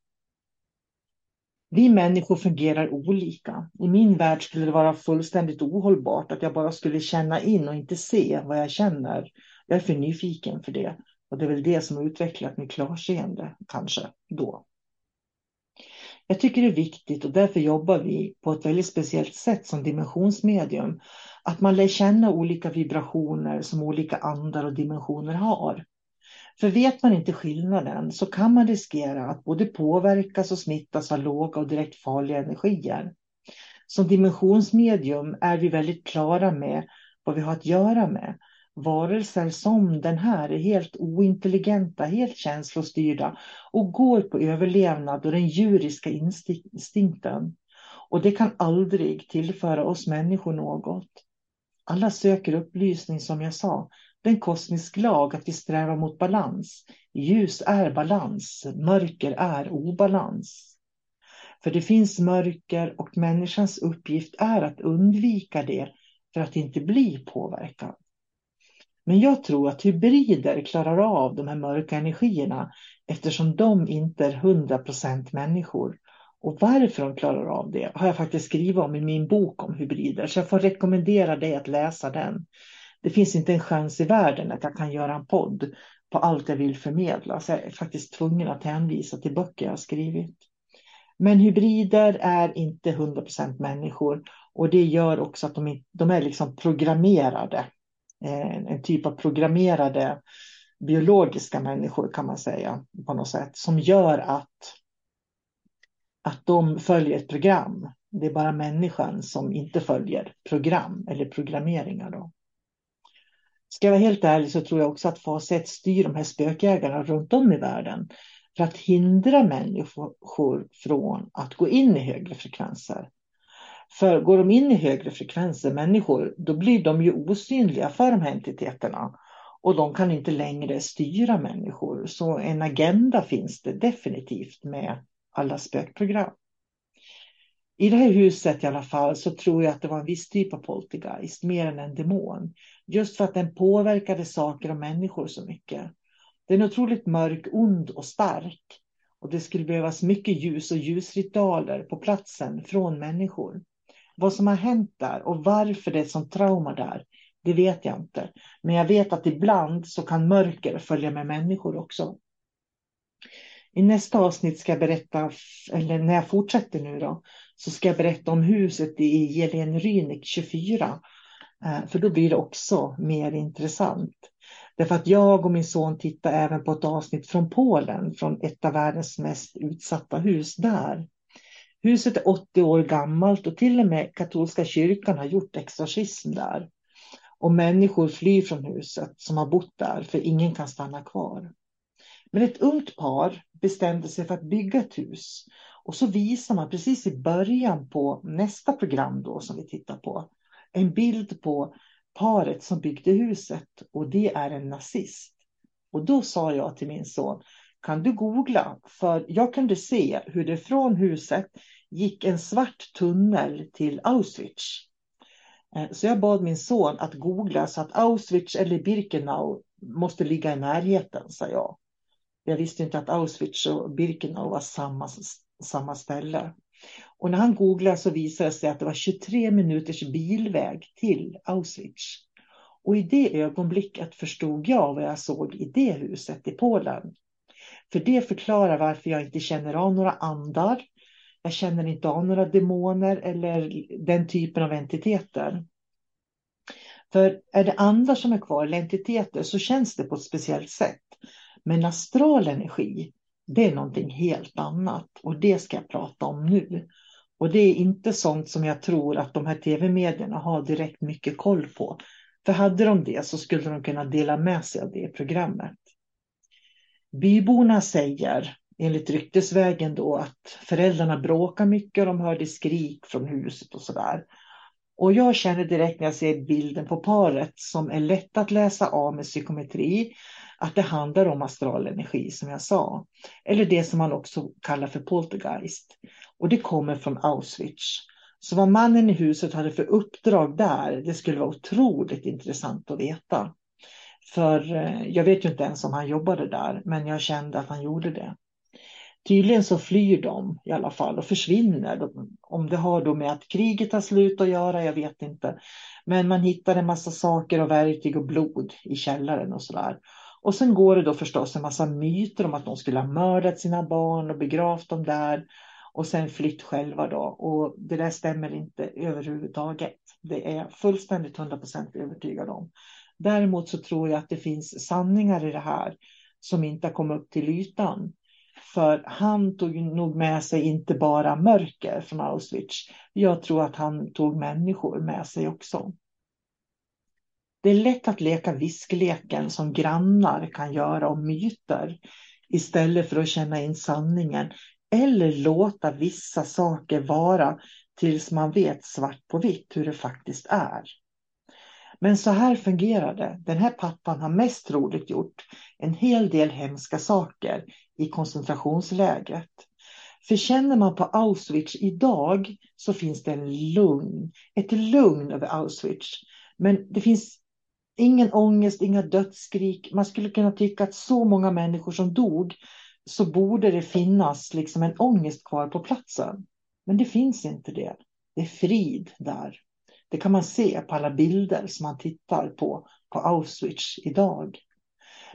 Vi människor fungerar olika. I min värld skulle det vara fullständigt ohållbart att jag bara skulle känna in och inte se vad jag känner. Jag är för nyfiken för det. Och det är väl det som har utvecklat mitt klarseende, kanske, då. Jag tycker det är viktigt och därför jobbar vi på ett väldigt speciellt sätt som dimensionsmedium. Att man lär känna olika vibrationer som olika andar och dimensioner har. För vet man inte skillnaden så kan man riskera att både påverkas och smittas av låga och direkt farliga energier. Som dimensionsmedium är vi väldigt klara med vad vi har att göra med varelser som den här är helt ointelligenta, helt känslostyrda och går på överlevnad och den djuriska instinkten. Och det kan aldrig tillföra oss människor något. Alla söker upplysning som jag sa. Det är en kosmisk lag att vi strävar mot balans. Ljus är balans, mörker är obalans. För det finns mörker och människans uppgift är att undvika det för att inte bli påverkad. Men jag tror att hybrider klarar av de här mörka energierna eftersom de inte är 100% människor. Och varför de klarar av det har jag faktiskt skrivit om i min bok om hybrider. Så jag får rekommendera dig att läsa den. Det finns inte en chans i världen att jag kan göra en podd på allt jag vill förmedla. Så jag är faktiskt tvungen att hänvisa till böcker jag har skrivit. Men hybrider är inte 100% människor och det gör också att de, de är liksom programmerade en typ av programmerade biologiska människor kan man säga på något sätt som gör att, att de följer ett program. Det är bara människan som inte följer program eller programmeringar. Då. Ska jag vara helt ärlig så tror jag också att fas 1 styr de här spökjägarna runt om i världen. för att hindra människor från att gå in i högre frekvenser. För går de in i högre frekvenser, människor, då blir de ju osynliga för de här entiteterna. Och de kan inte längre styra människor. Så en agenda finns det definitivt med alla spökprogram. I det här huset i alla fall så tror jag att det var en viss typ av poltergeist, mer än en demon. Just för att den påverkade saker och människor så mycket. Den är otroligt mörk, ond och stark. Och det skulle behövas mycket ljus och ljusritualer på platsen från människor. Vad som har hänt där och varför det är ett sånt trauma där, det vet jag inte. Men jag vet att ibland så kan mörker följa med människor också. I nästa avsnitt ska jag berätta, eller när jag fortsätter nu då, så ska jag berätta om huset i Jelen Rynik 24. För då blir det också mer intressant. Därför att jag och min son tittar även på ett avsnitt från Polen, från ett av världens mest utsatta hus där. Huset är 80 år gammalt och till och med katolska kyrkan har gjort exorcism där. Och människor flyr från huset som har bott där, för ingen kan stanna kvar. Men ett ungt par bestämde sig för att bygga ett hus. Och så visar man precis i början på nästa program då som vi tittar på, en bild på paret som byggde huset och det är en nazist. Och då sa jag till min son, kan du googla? För jag kunde se hur det från huset gick en svart tunnel till Auschwitz. Eh, så jag bad min son att googla så att Auschwitz eller Birkenau måste ligga i närheten, sa jag. Jag visste inte att Auschwitz och Birkenau var samma, samma ställe. Och när han googlade så visade det sig att det var 23 minuters bilväg till Auschwitz. Och i det ögonblicket förstod jag vad jag såg i det huset i Polen. För det förklarar varför jag inte känner av några andar. Jag känner inte av några demoner eller den typen av entiteter. För är det andar som är kvar, eller entiteter, så känns det på ett speciellt sätt. Men astral energi, det är någonting helt annat och det ska jag prata om nu. Och det är inte sånt som jag tror att de här tv-medierna har direkt mycket koll på. För hade de det så skulle de kunna dela med sig av det programmet. Byborna säger, enligt ryktesvägen då, att föräldrarna bråkar mycket och de hörde skrik från huset och sådär. Och jag känner direkt när jag ser bilden på paret som är lätt att läsa av med psykometri att det handlar om astral energi som jag sa. Eller det som man också kallar för poltergeist. Och det kommer från Auschwitz. Så vad mannen i huset hade för uppdrag där, det skulle vara otroligt intressant att veta. För eh, jag vet ju inte ens om han jobbade där, men jag kände att han gjorde det. Tydligen så flyr de i alla fall och försvinner. Om det har då med att kriget har slut att göra, jag vet inte. Men man hittar en massa saker och verktyg och blod i källaren och sådär. Och sen går det då förstås en massa myter om att de skulle ha mördat sina barn och begravt dem där och sen flytt själva då. Och det där stämmer inte överhuvudtaget. Det är jag fullständigt 100% övertygad om. Däremot så tror jag att det finns sanningar i det här som inte har kommit upp till ytan. För han tog nog med sig inte bara mörker från Auschwitz. Jag tror att han tog människor med sig också. Det är lätt att leka viskleken som grannar kan göra om myter istället för att känna in sanningen eller låta vissa saker vara tills man vet svart på vitt hur det faktiskt är. Men så här fungerar det. Den här pappan har mest troligt gjort en hel del hemska saker i koncentrationslägret. För känner man på Auschwitz idag så finns det en lugn, ett lugn över Auschwitz. Men det finns ingen ångest, inga dödsskrik. Man skulle kunna tycka att så många människor som dog så borde det finnas liksom en ångest kvar på platsen. Men det finns inte det. Det är frid där. Det kan man se på alla bilder som man tittar på på Auschwitz idag.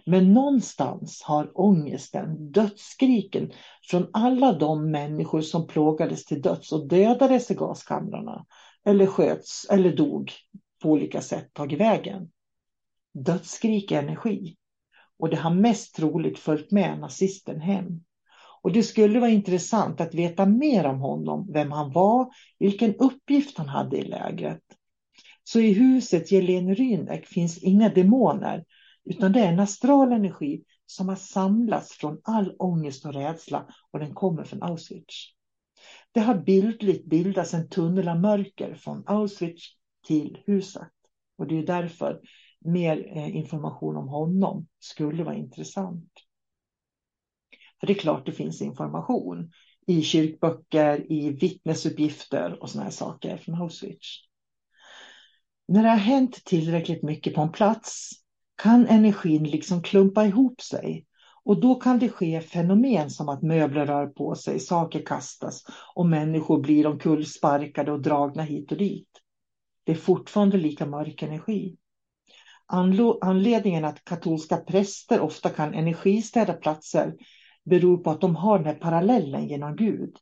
Men någonstans har ångesten, dödsskriken från alla de människor som plågades till döds och dödades i gaskamrarna eller sköts eller dog på olika sätt tagit vägen. Dödsskrik är energi och det har mest troligt följt med nazisten hem. Och det skulle vara intressant att veta mer om honom, vem han var, vilken uppgift han hade i lägret. Så i huset Jelene Rynek finns inga demoner, utan det är en astral energi som har samlats från all ångest och rädsla och den kommer från Auschwitz. Det har bildligt bildats en tunnel av mörker från Auschwitz till huset. Och det är därför mer eh, information om honom skulle vara intressant. För det är klart det finns information i kyrkböcker, i vittnesuppgifter och sådana här saker från Auschwitz. När det har hänt tillräckligt mycket på en plats kan energin liksom klumpa ihop sig och då kan det ske fenomen som att möbler rör på sig, saker kastas och människor blir omkullsparkade och dragna hit och dit. Det är fortfarande lika mörk energi. Anledningen att katolska präster ofta kan energistäda platser beror på att de har den här parallellen genom Gud.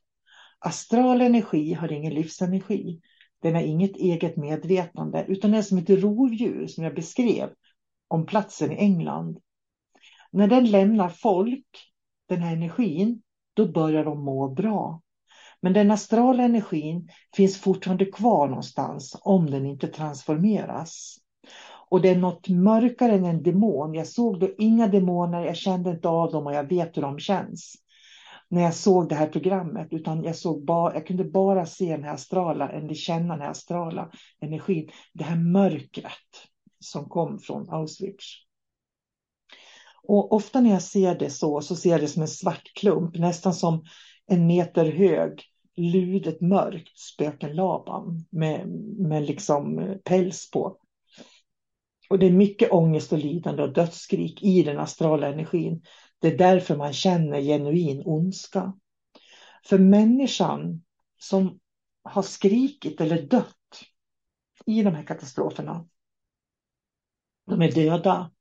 Astral energi har ingen livsenergi. Den har inget eget medvetande utan är som ett rovdjur som jag beskrev om platsen i England. När den lämnar folk, den här energin, då börjar de må bra. Men den astrala energin finns fortfarande kvar någonstans om den inte transformeras. Och det är något mörkare än en demon. Jag såg då inga demoner, jag kände inte av dem och jag vet hur de känns. När jag såg det här programmet, utan jag, såg bara, jag kunde bara se den här astrala, eller känna den här astrala energin. Det här mörkret som kom från Auschwitz. Och ofta när jag ser det så, så ser jag det som en svart klump, nästan som en meter hög, ludet mörkt spöken Laban med, med liksom eh, päls på. Och det är mycket ångest och lidande och dödsskrik i den astrala energin. Det är därför man känner genuin ondska. För människan som har skrikit eller dött i de här katastroferna, de är döda.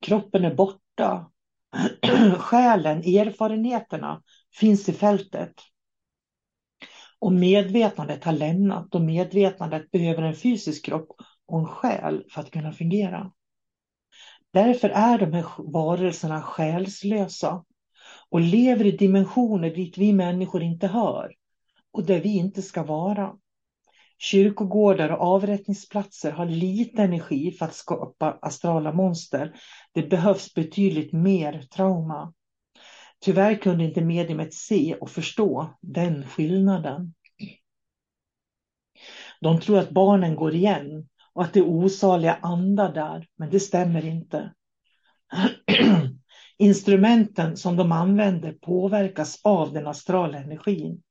Kroppen är borta. Själen, erfarenheterna finns i fältet. Och medvetandet har lämnat och medvetandet behöver en fysisk kropp och en själ för att kunna fungera. Därför är de här varelserna själslösa och lever i dimensioner dit vi människor inte hör och där vi inte ska vara. Kyrkogårdar och avrättningsplatser har lite energi för att skapa astrala monster. Det behövs betydligt mer trauma. Tyvärr kunde inte mediumet se och förstå den skillnaden. De tror att barnen går igen och att det är osaliga andar där, men det stämmer inte. Instrumenten som de använder påverkas av den astrala energin.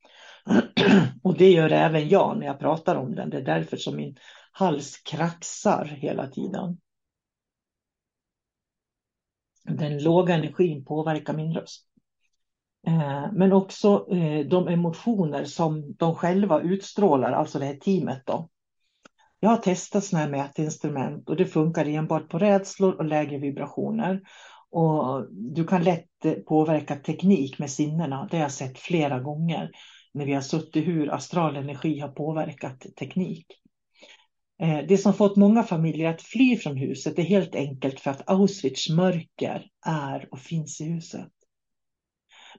Och det gör även jag när jag pratar om den. Det är därför som min hals kraxar hela tiden. Den låga energin påverkar min röst. Eh, men också eh, de emotioner som de själva utstrålar, alltså det här teamet. Då. Jag har testat sådana här mätinstrument och det funkar enbart på rädslor och lägre vibrationer. Och du kan lätt eh, påverka teknik med sinnena. Det har jag sett flera gånger när vi har suttit hur astral energi har påverkat teknik. Eh, det som fått många familjer att fly från huset är helt enkelt för att Auschwitz mörker är och finns i huset.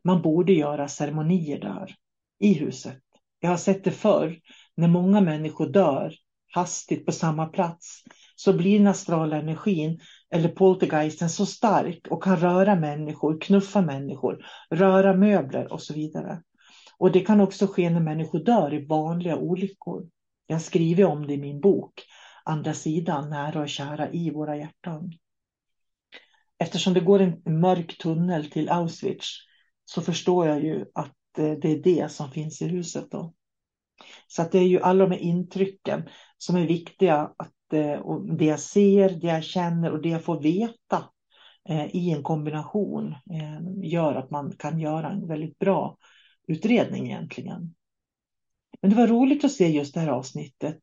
Man borde göra ceremonier där, i huset. Jag har sett det förr, när många människor dör hastigt på samma plats så blir den astrala energin eller poltergeisten så stark och kan röra människor, knuffa människor, röra möbler och så vidare. Och det kan också ske när människor dör i vanliga olyckor. Jag skriver om det i min bok, Andra sidan, nära och kära i våra hjärtan. Eftersom det går en mörk tunnel till Auschwitz så förstår jag ju att eh, det är det som finns i huset då. Så att det är ju alla de här intrycken som är viktiga. Att, eh, och det jag ser, det jag känner och det jag får veta eh, i en kombination eh, gör att man kan göra en väldigt bra utredning egentligen. Men det var roligt att se just det här avsnittet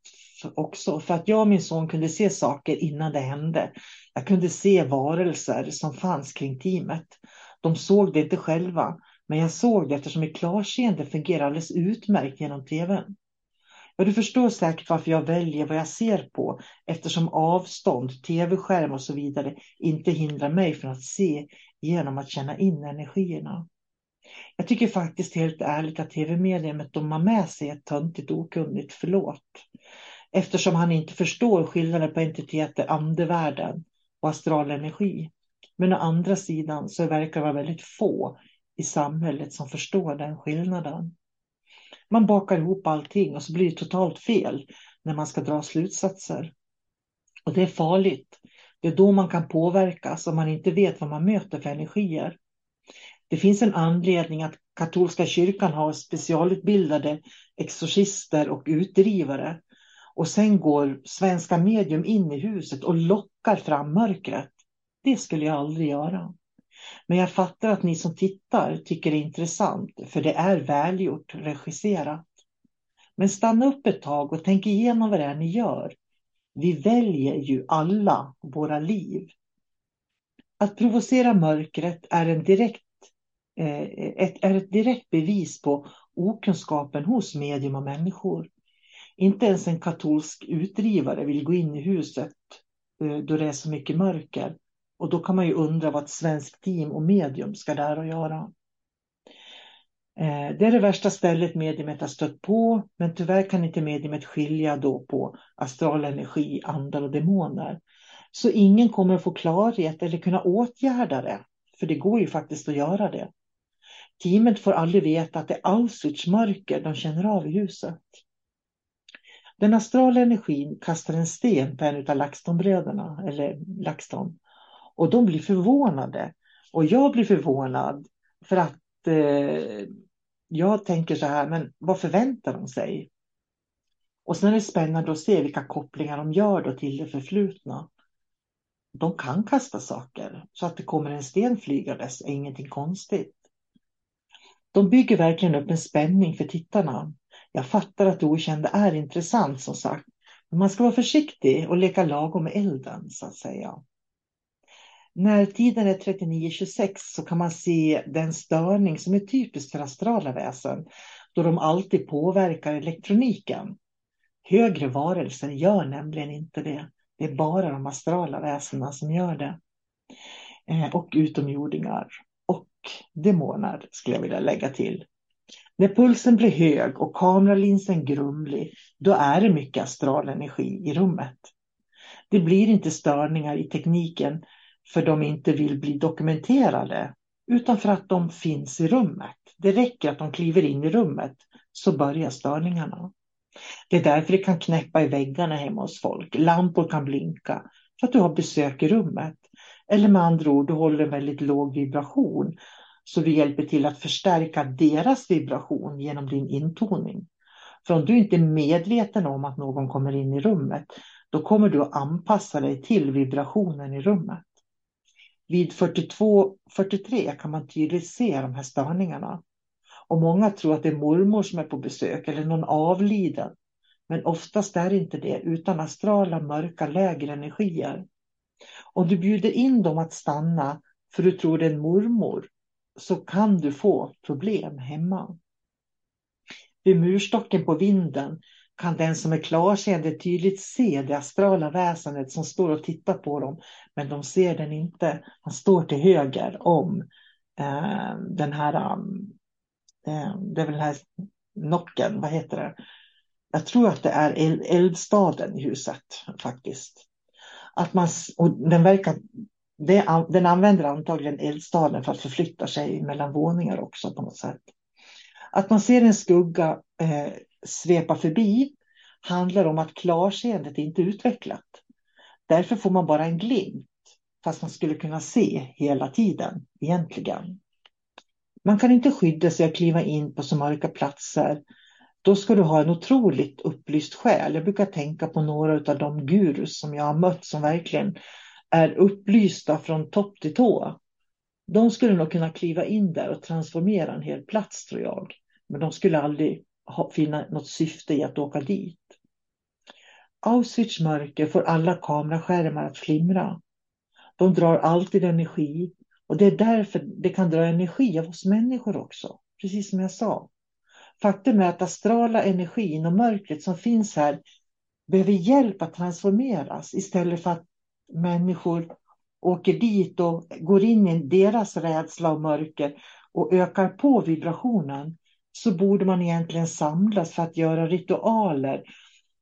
också, för att jag och min son kunde se saker innan det hände. Jag kunde se varelser som fanns kring teamet. De såg det inte själva, men jag såg det eftersom mitt klarseende fungerar alldeles utmärkt genom tvn. Ja, du förstår säkert varför jag väljer vad jag ser på eftersom avstånd, tv-skärm och så vidare inte hindrar mig från att se genom att känna in energierna. Jag tycker faktiskt helt ärligt att tv-mediumet de har med sig ett töntigt okunnigt förlåt. Eftersom han inte förstår skillnaden på entiteter, andevärlden och astral energi. Men å andra sidan så verkar det vara väldigt få i samhället som förstår den skillnaden. Man bakar ihop allting och så blir det totalt fel när man ska dra slutsatser. Och det är farligt. Det är då man kan påverkas om man inte vet vad man möter för energier. Det finns en anledning att katolska kyrkan har specialutbildade exorcister och utdrivare. Och sen går svenska medium in i huset och lockar fram mörkret. Det skulle jag aldrig göra. Men jag fattar att ni som tittar tycker det är intressant, för det är välgjort, regisserat. Men stanna upp ett tag och tänk igenom vad det är ni gör. Vi väljer ju alla våra liv. Att provocera mörkret är, en direkt, eh, ett, är ett direkt bevis på okunskapen hos medium och människor. Inte ens en katolsk utdrivare vill gå in i huset eh, då det är så mycket mörker. Och då kan man ju undra vad ett svenskt team och medium ska där och göra. Eh, det är det värsta stället mediumet har stött på, men tyvärr kan inte mediumet skilja då på astral energi, andar och demoner. Så ingen kommer att få klarhet eller kunna åtgärda det, för det går ju faktiskt att göra det. Teamet får aldrig veta att det är Auschwitz mörker de känner av i huset. Den astrala energin kastar en sten på en av LaxTon-bröderna, eller LaxTon, och de blir förvånade. Och jag blir förvånad för att eh, jag tänker så här, men vad förväntar de sig? Och sen är det spännande att se vilka kopplingar de gör då till det förflutna. De kan kasta saker, så att det kommer en sten flygandes är ingenting konstigt. De bygger verkligen upp en spänning för tittarna. Jag fattar att det okända är intressant som sagt, men man ska vara försiktig och leka lagom med elden så att säga. När tiden är 39-26 så kan man se den störning som är typisk för astrala väsen, då de alltid påverkar elektroniken. Högre varelser gör nämligen inte det. Det är bara de astrala väsena som gör det. Eh, och utomjordingar och demoner skulle jag vilja lägga till. När pulsen blir hög och kameralinsen grumlig, då är det mycket astral energi i rummet. Det blir inte störningar i tekniken för de inte vill bli dokumenterade, utan för att de finns i rummet. Det räcker att de kliver in i rummet så börjar störningarna. Det är därför det kan knäppa i väggarna hemma hos folk. Lampor kan blinka för att du har besök i rummet. Eller med andra ord, du håller en väldigt låg vibration. Så du hjälper till att förstärka deras vibration genom din intoning. För om du inte är medveten om att någon kommer in i rummet, då kommer du att anpassa dig till vibrationen i rummet. Vid 42-43 kan man tydligt se de här störningarna. Och många tror att det är mormor som är på besök eller någon avliden. Men oftast är det inte det, utan astrala mörka lägre energier. Om du bjuder in dem att stanna för du tror det är en mormor så kan du få problem hemma. Vid murstocken på vinden kan den som är klarseende tydligt se det astrala väsendet som står och tittar på dem, men de ser den inte. Han står till höger om eh, den här, um, eh, det är väl den här nocken, vad heter det? Jag tror att det är eldstaden i huset faktiskt. Att man, och den verkar, det, den använder antagligen eldstaden för att förflytta sig mellan våningar också på något sätt. Att man ser en skugga eh, svepa förbi handlar om att klarseendet inte är utvecklat. Därför får man bara en glimt, fast man skulle kunna se hela tiden egentligen. Man kan inte skydda sig att kliva in på så mörka platser. Då ska du ha en otroligt upplyst själ. Jag brukar tänka på några av de gurus som jag har mött som verkligen är upplysta från topp till tå. De skulle nog kunna kliva in där och transformera en hel plats tror jag. Men de skulle aldrig finna något syfte i att åka dit. Auschwitz mörker får alla kameraskärmar att flimra. De drar alltid energi och det är därför det kan dra energi av oss människor också, precis som jag sa. Faktum är att astrala energin och mörkret som finns här behöver hjälp att transformeras istället för att människor åker dit och går in i deras rädsla och mörker och ökar på vibrationen så borde man egentligen samlas för att göra ritualer.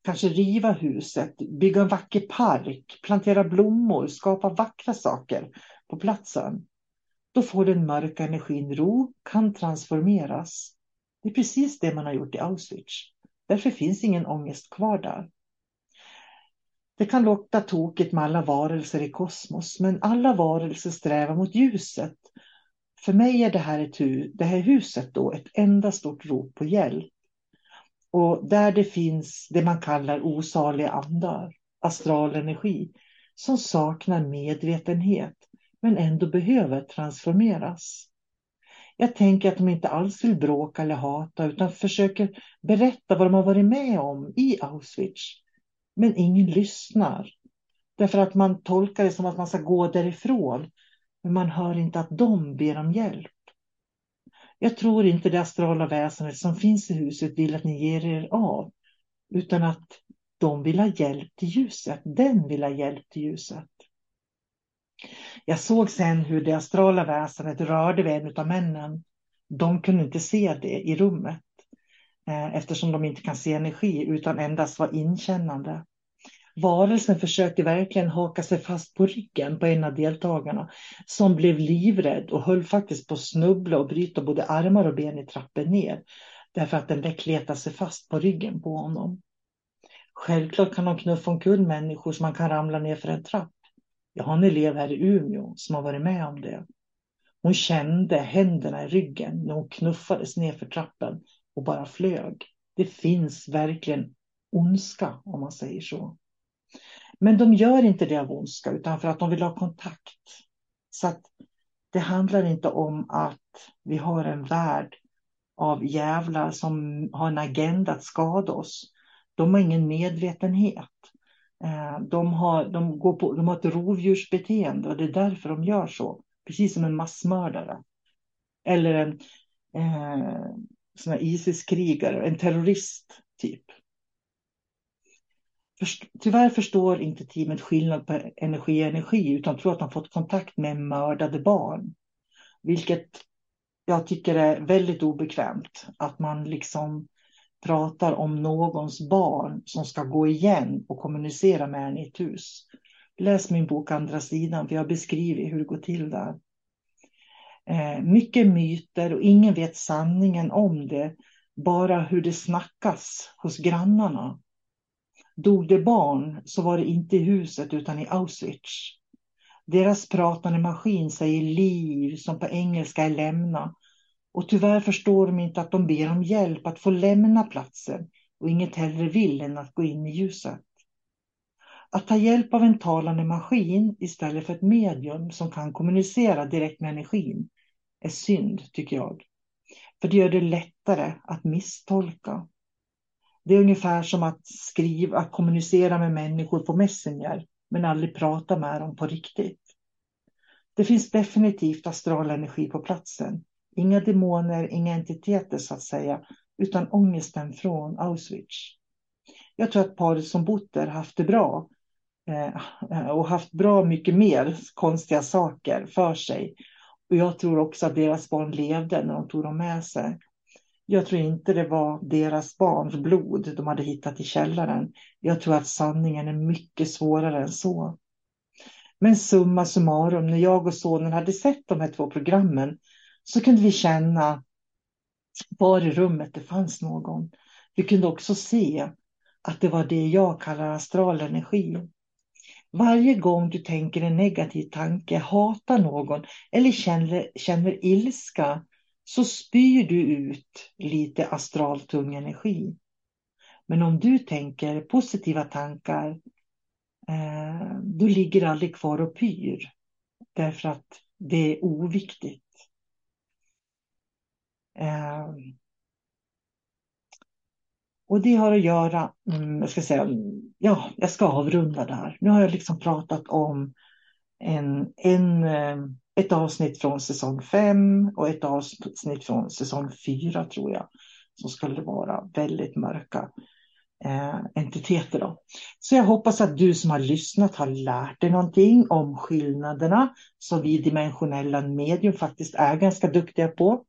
Kanske riva huset, bygga en vacker park, plantera blommor, skapa vackra saker på platsen. Då får den mörka energin ro, kan transformeras. Det är precis det man har gjort i Auschwitz. Därför finns ingen ångest kvar där. Det kan låta tokigt med alla varelser i kosmos, men alla varelser strävar mot ljuset. För mig är det här, ett hu det här huset då ett enda stort rop på hjälp. Och där det finns det man kallar osaliga andar, astral energi, som saknar medvetenhet men ändå behöver transformeras. Jag tänker att de inte alls vill bråka eller hata utan försöker berätta vad de har varit med om i Auschwitz. Men ingen lyssnar. Därför att man tolkar det som att man ska gå därifrån. Men man hör inte att de ber om hjälp. Jag tror inte det astrala väsendet som finns i huset vill att ni ger er av. Utan att de vill ha hjälp till ljuset. Den vill ha hjälp till ljuset. Jag såg sen hur det astrala väsendet rörde vid en av männen. De kunde inte se det i rummet eh, eftersom de inte kan se energi utan endast var inkännande. Varelsen försökte verkligen haka sig fast på ryggen på en av deltagarna som blev livrädd och höll faktiskt på att snubbla och bryta både armar och ben i trappen ner därför att den kletade sig fast på ryggen på honom. Självklart kan de knuffa omkull människor som man kan ramla ner för en trapp. Jag har en elev här i Umeå som har varit med om det. Hon kände händerna i ryggen när hon knuffades ner för trappen och bara flög. Det finns verkligen ondska om man säger så. Men de gör inte det av ondska utan för att de vill ha kontakt. Så att det handlar inte om att vi har en värld av jävlar som har en agenda att skada oss. De har ingen medvetenhet. Eh, de har, de, går på, de har ett rovdjursbeteende och det är därför de gör så. Precis som en massmördare. Eller en eh, sån här ISIS-krigare, en terrorist typ. Först, tyvärr förstår inte teamet skillnad på energi och energi utan tror att de fått kontakt med mördade barn. Vilket jag tycker är väldigt obekvämt. Att man liksom pratar om någons barn som ska gå igen och kommunicera med en i ett hus. Läs min bok Andra sidan, för jag beskriver hur det går till där. Eh, mycket myter och ingen vet sanningen om det, bara hur det snackas hos grannarna. Dog det barn så var det inte i huset utan i Auschwitz. Deras pratande maskin säger liv som på engelska är lämna och tyvärr förstår de inte att de ber om hjälp att få lämna platsen och inget hellre vill än att gå in i ljuset. Att ta hjälp av en talande maskin istället för ett medium som kan kommunicera direkt med energin är synd, tycker jag. För det gör det lättare att misstolka. Det är ungefär som att skriva, att kommunicera med människor på Messenger, men aldrig prata med dem på riktigt. Det finns definitivt astral energi på platsen, Inga demoner, inga entiteter så att säga, utan ångesten från Auschwitz. Jag tror att paret som bott där haft det bra eh, och haft bra mycket mer konstiga saker för sig. Och jag tror också att deras barn levde när de tog dem med sig. Jag tror inte det var deras barns blod de hade hittat i källaren. Jag tror att sanningen är mycket svårare än så. Men summa summarum, när jag och sonen hade sett de här två programmen så kunde vi känna var i rummet det fanns någon. Vi kunde också se att det var det jag kallar astral energi. Varje gång du tänker en negativ tanke, hatar någon eller känner, känner ilska så spyr du ut lite astraltung energi. Men om du tänker positiva tankar, eh, då ligger det aldrig kvar och pyr. Därför att det är oviktigt. Eh, och det har att göra, mm, jag ska säga, ja, jag ska avrunda där. Nu har jag liksom pratat om en, en, eh, ett avsnitt från säsong 5 och ett avsnitt från säsong 4 tror jag. Som skulle vara väldigt mörka eh, entiteter. Då. Så jag hoppas att du som har lyssnat har lärt dig någonting om skillnaderna som vi dimensionella medium faktiskt är ganska duktiga på.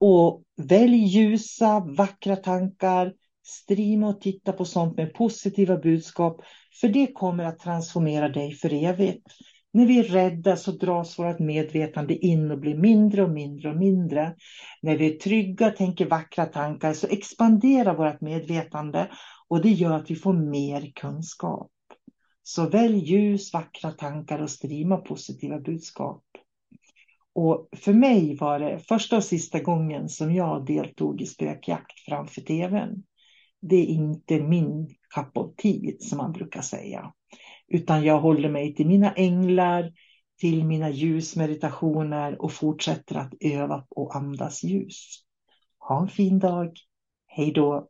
Och välj ljusa, vackra tankar. Streama och titta på sånt med positiva budskap. För det kommer att transformera dig för evigt. När vi är rädda så dras vårt medvetande in och blir mindre och mindre och mindre. När vi är trygga, tänker vackra tankar så expanderar vårt medvetande och det gör att vi får mer kunskap. Så välj ljus, vackra tankar och streama positiva budskap. Och för mig var det första och sista gången som jag deltog i spökjakt framför tvn. Det är inte min cup of tea som man brukar säga. Utan jag håller mig till mina änglar, till mina ljusmeditationer och fortsätter att öva och andas ljus. Ha en fin dag. Hej då!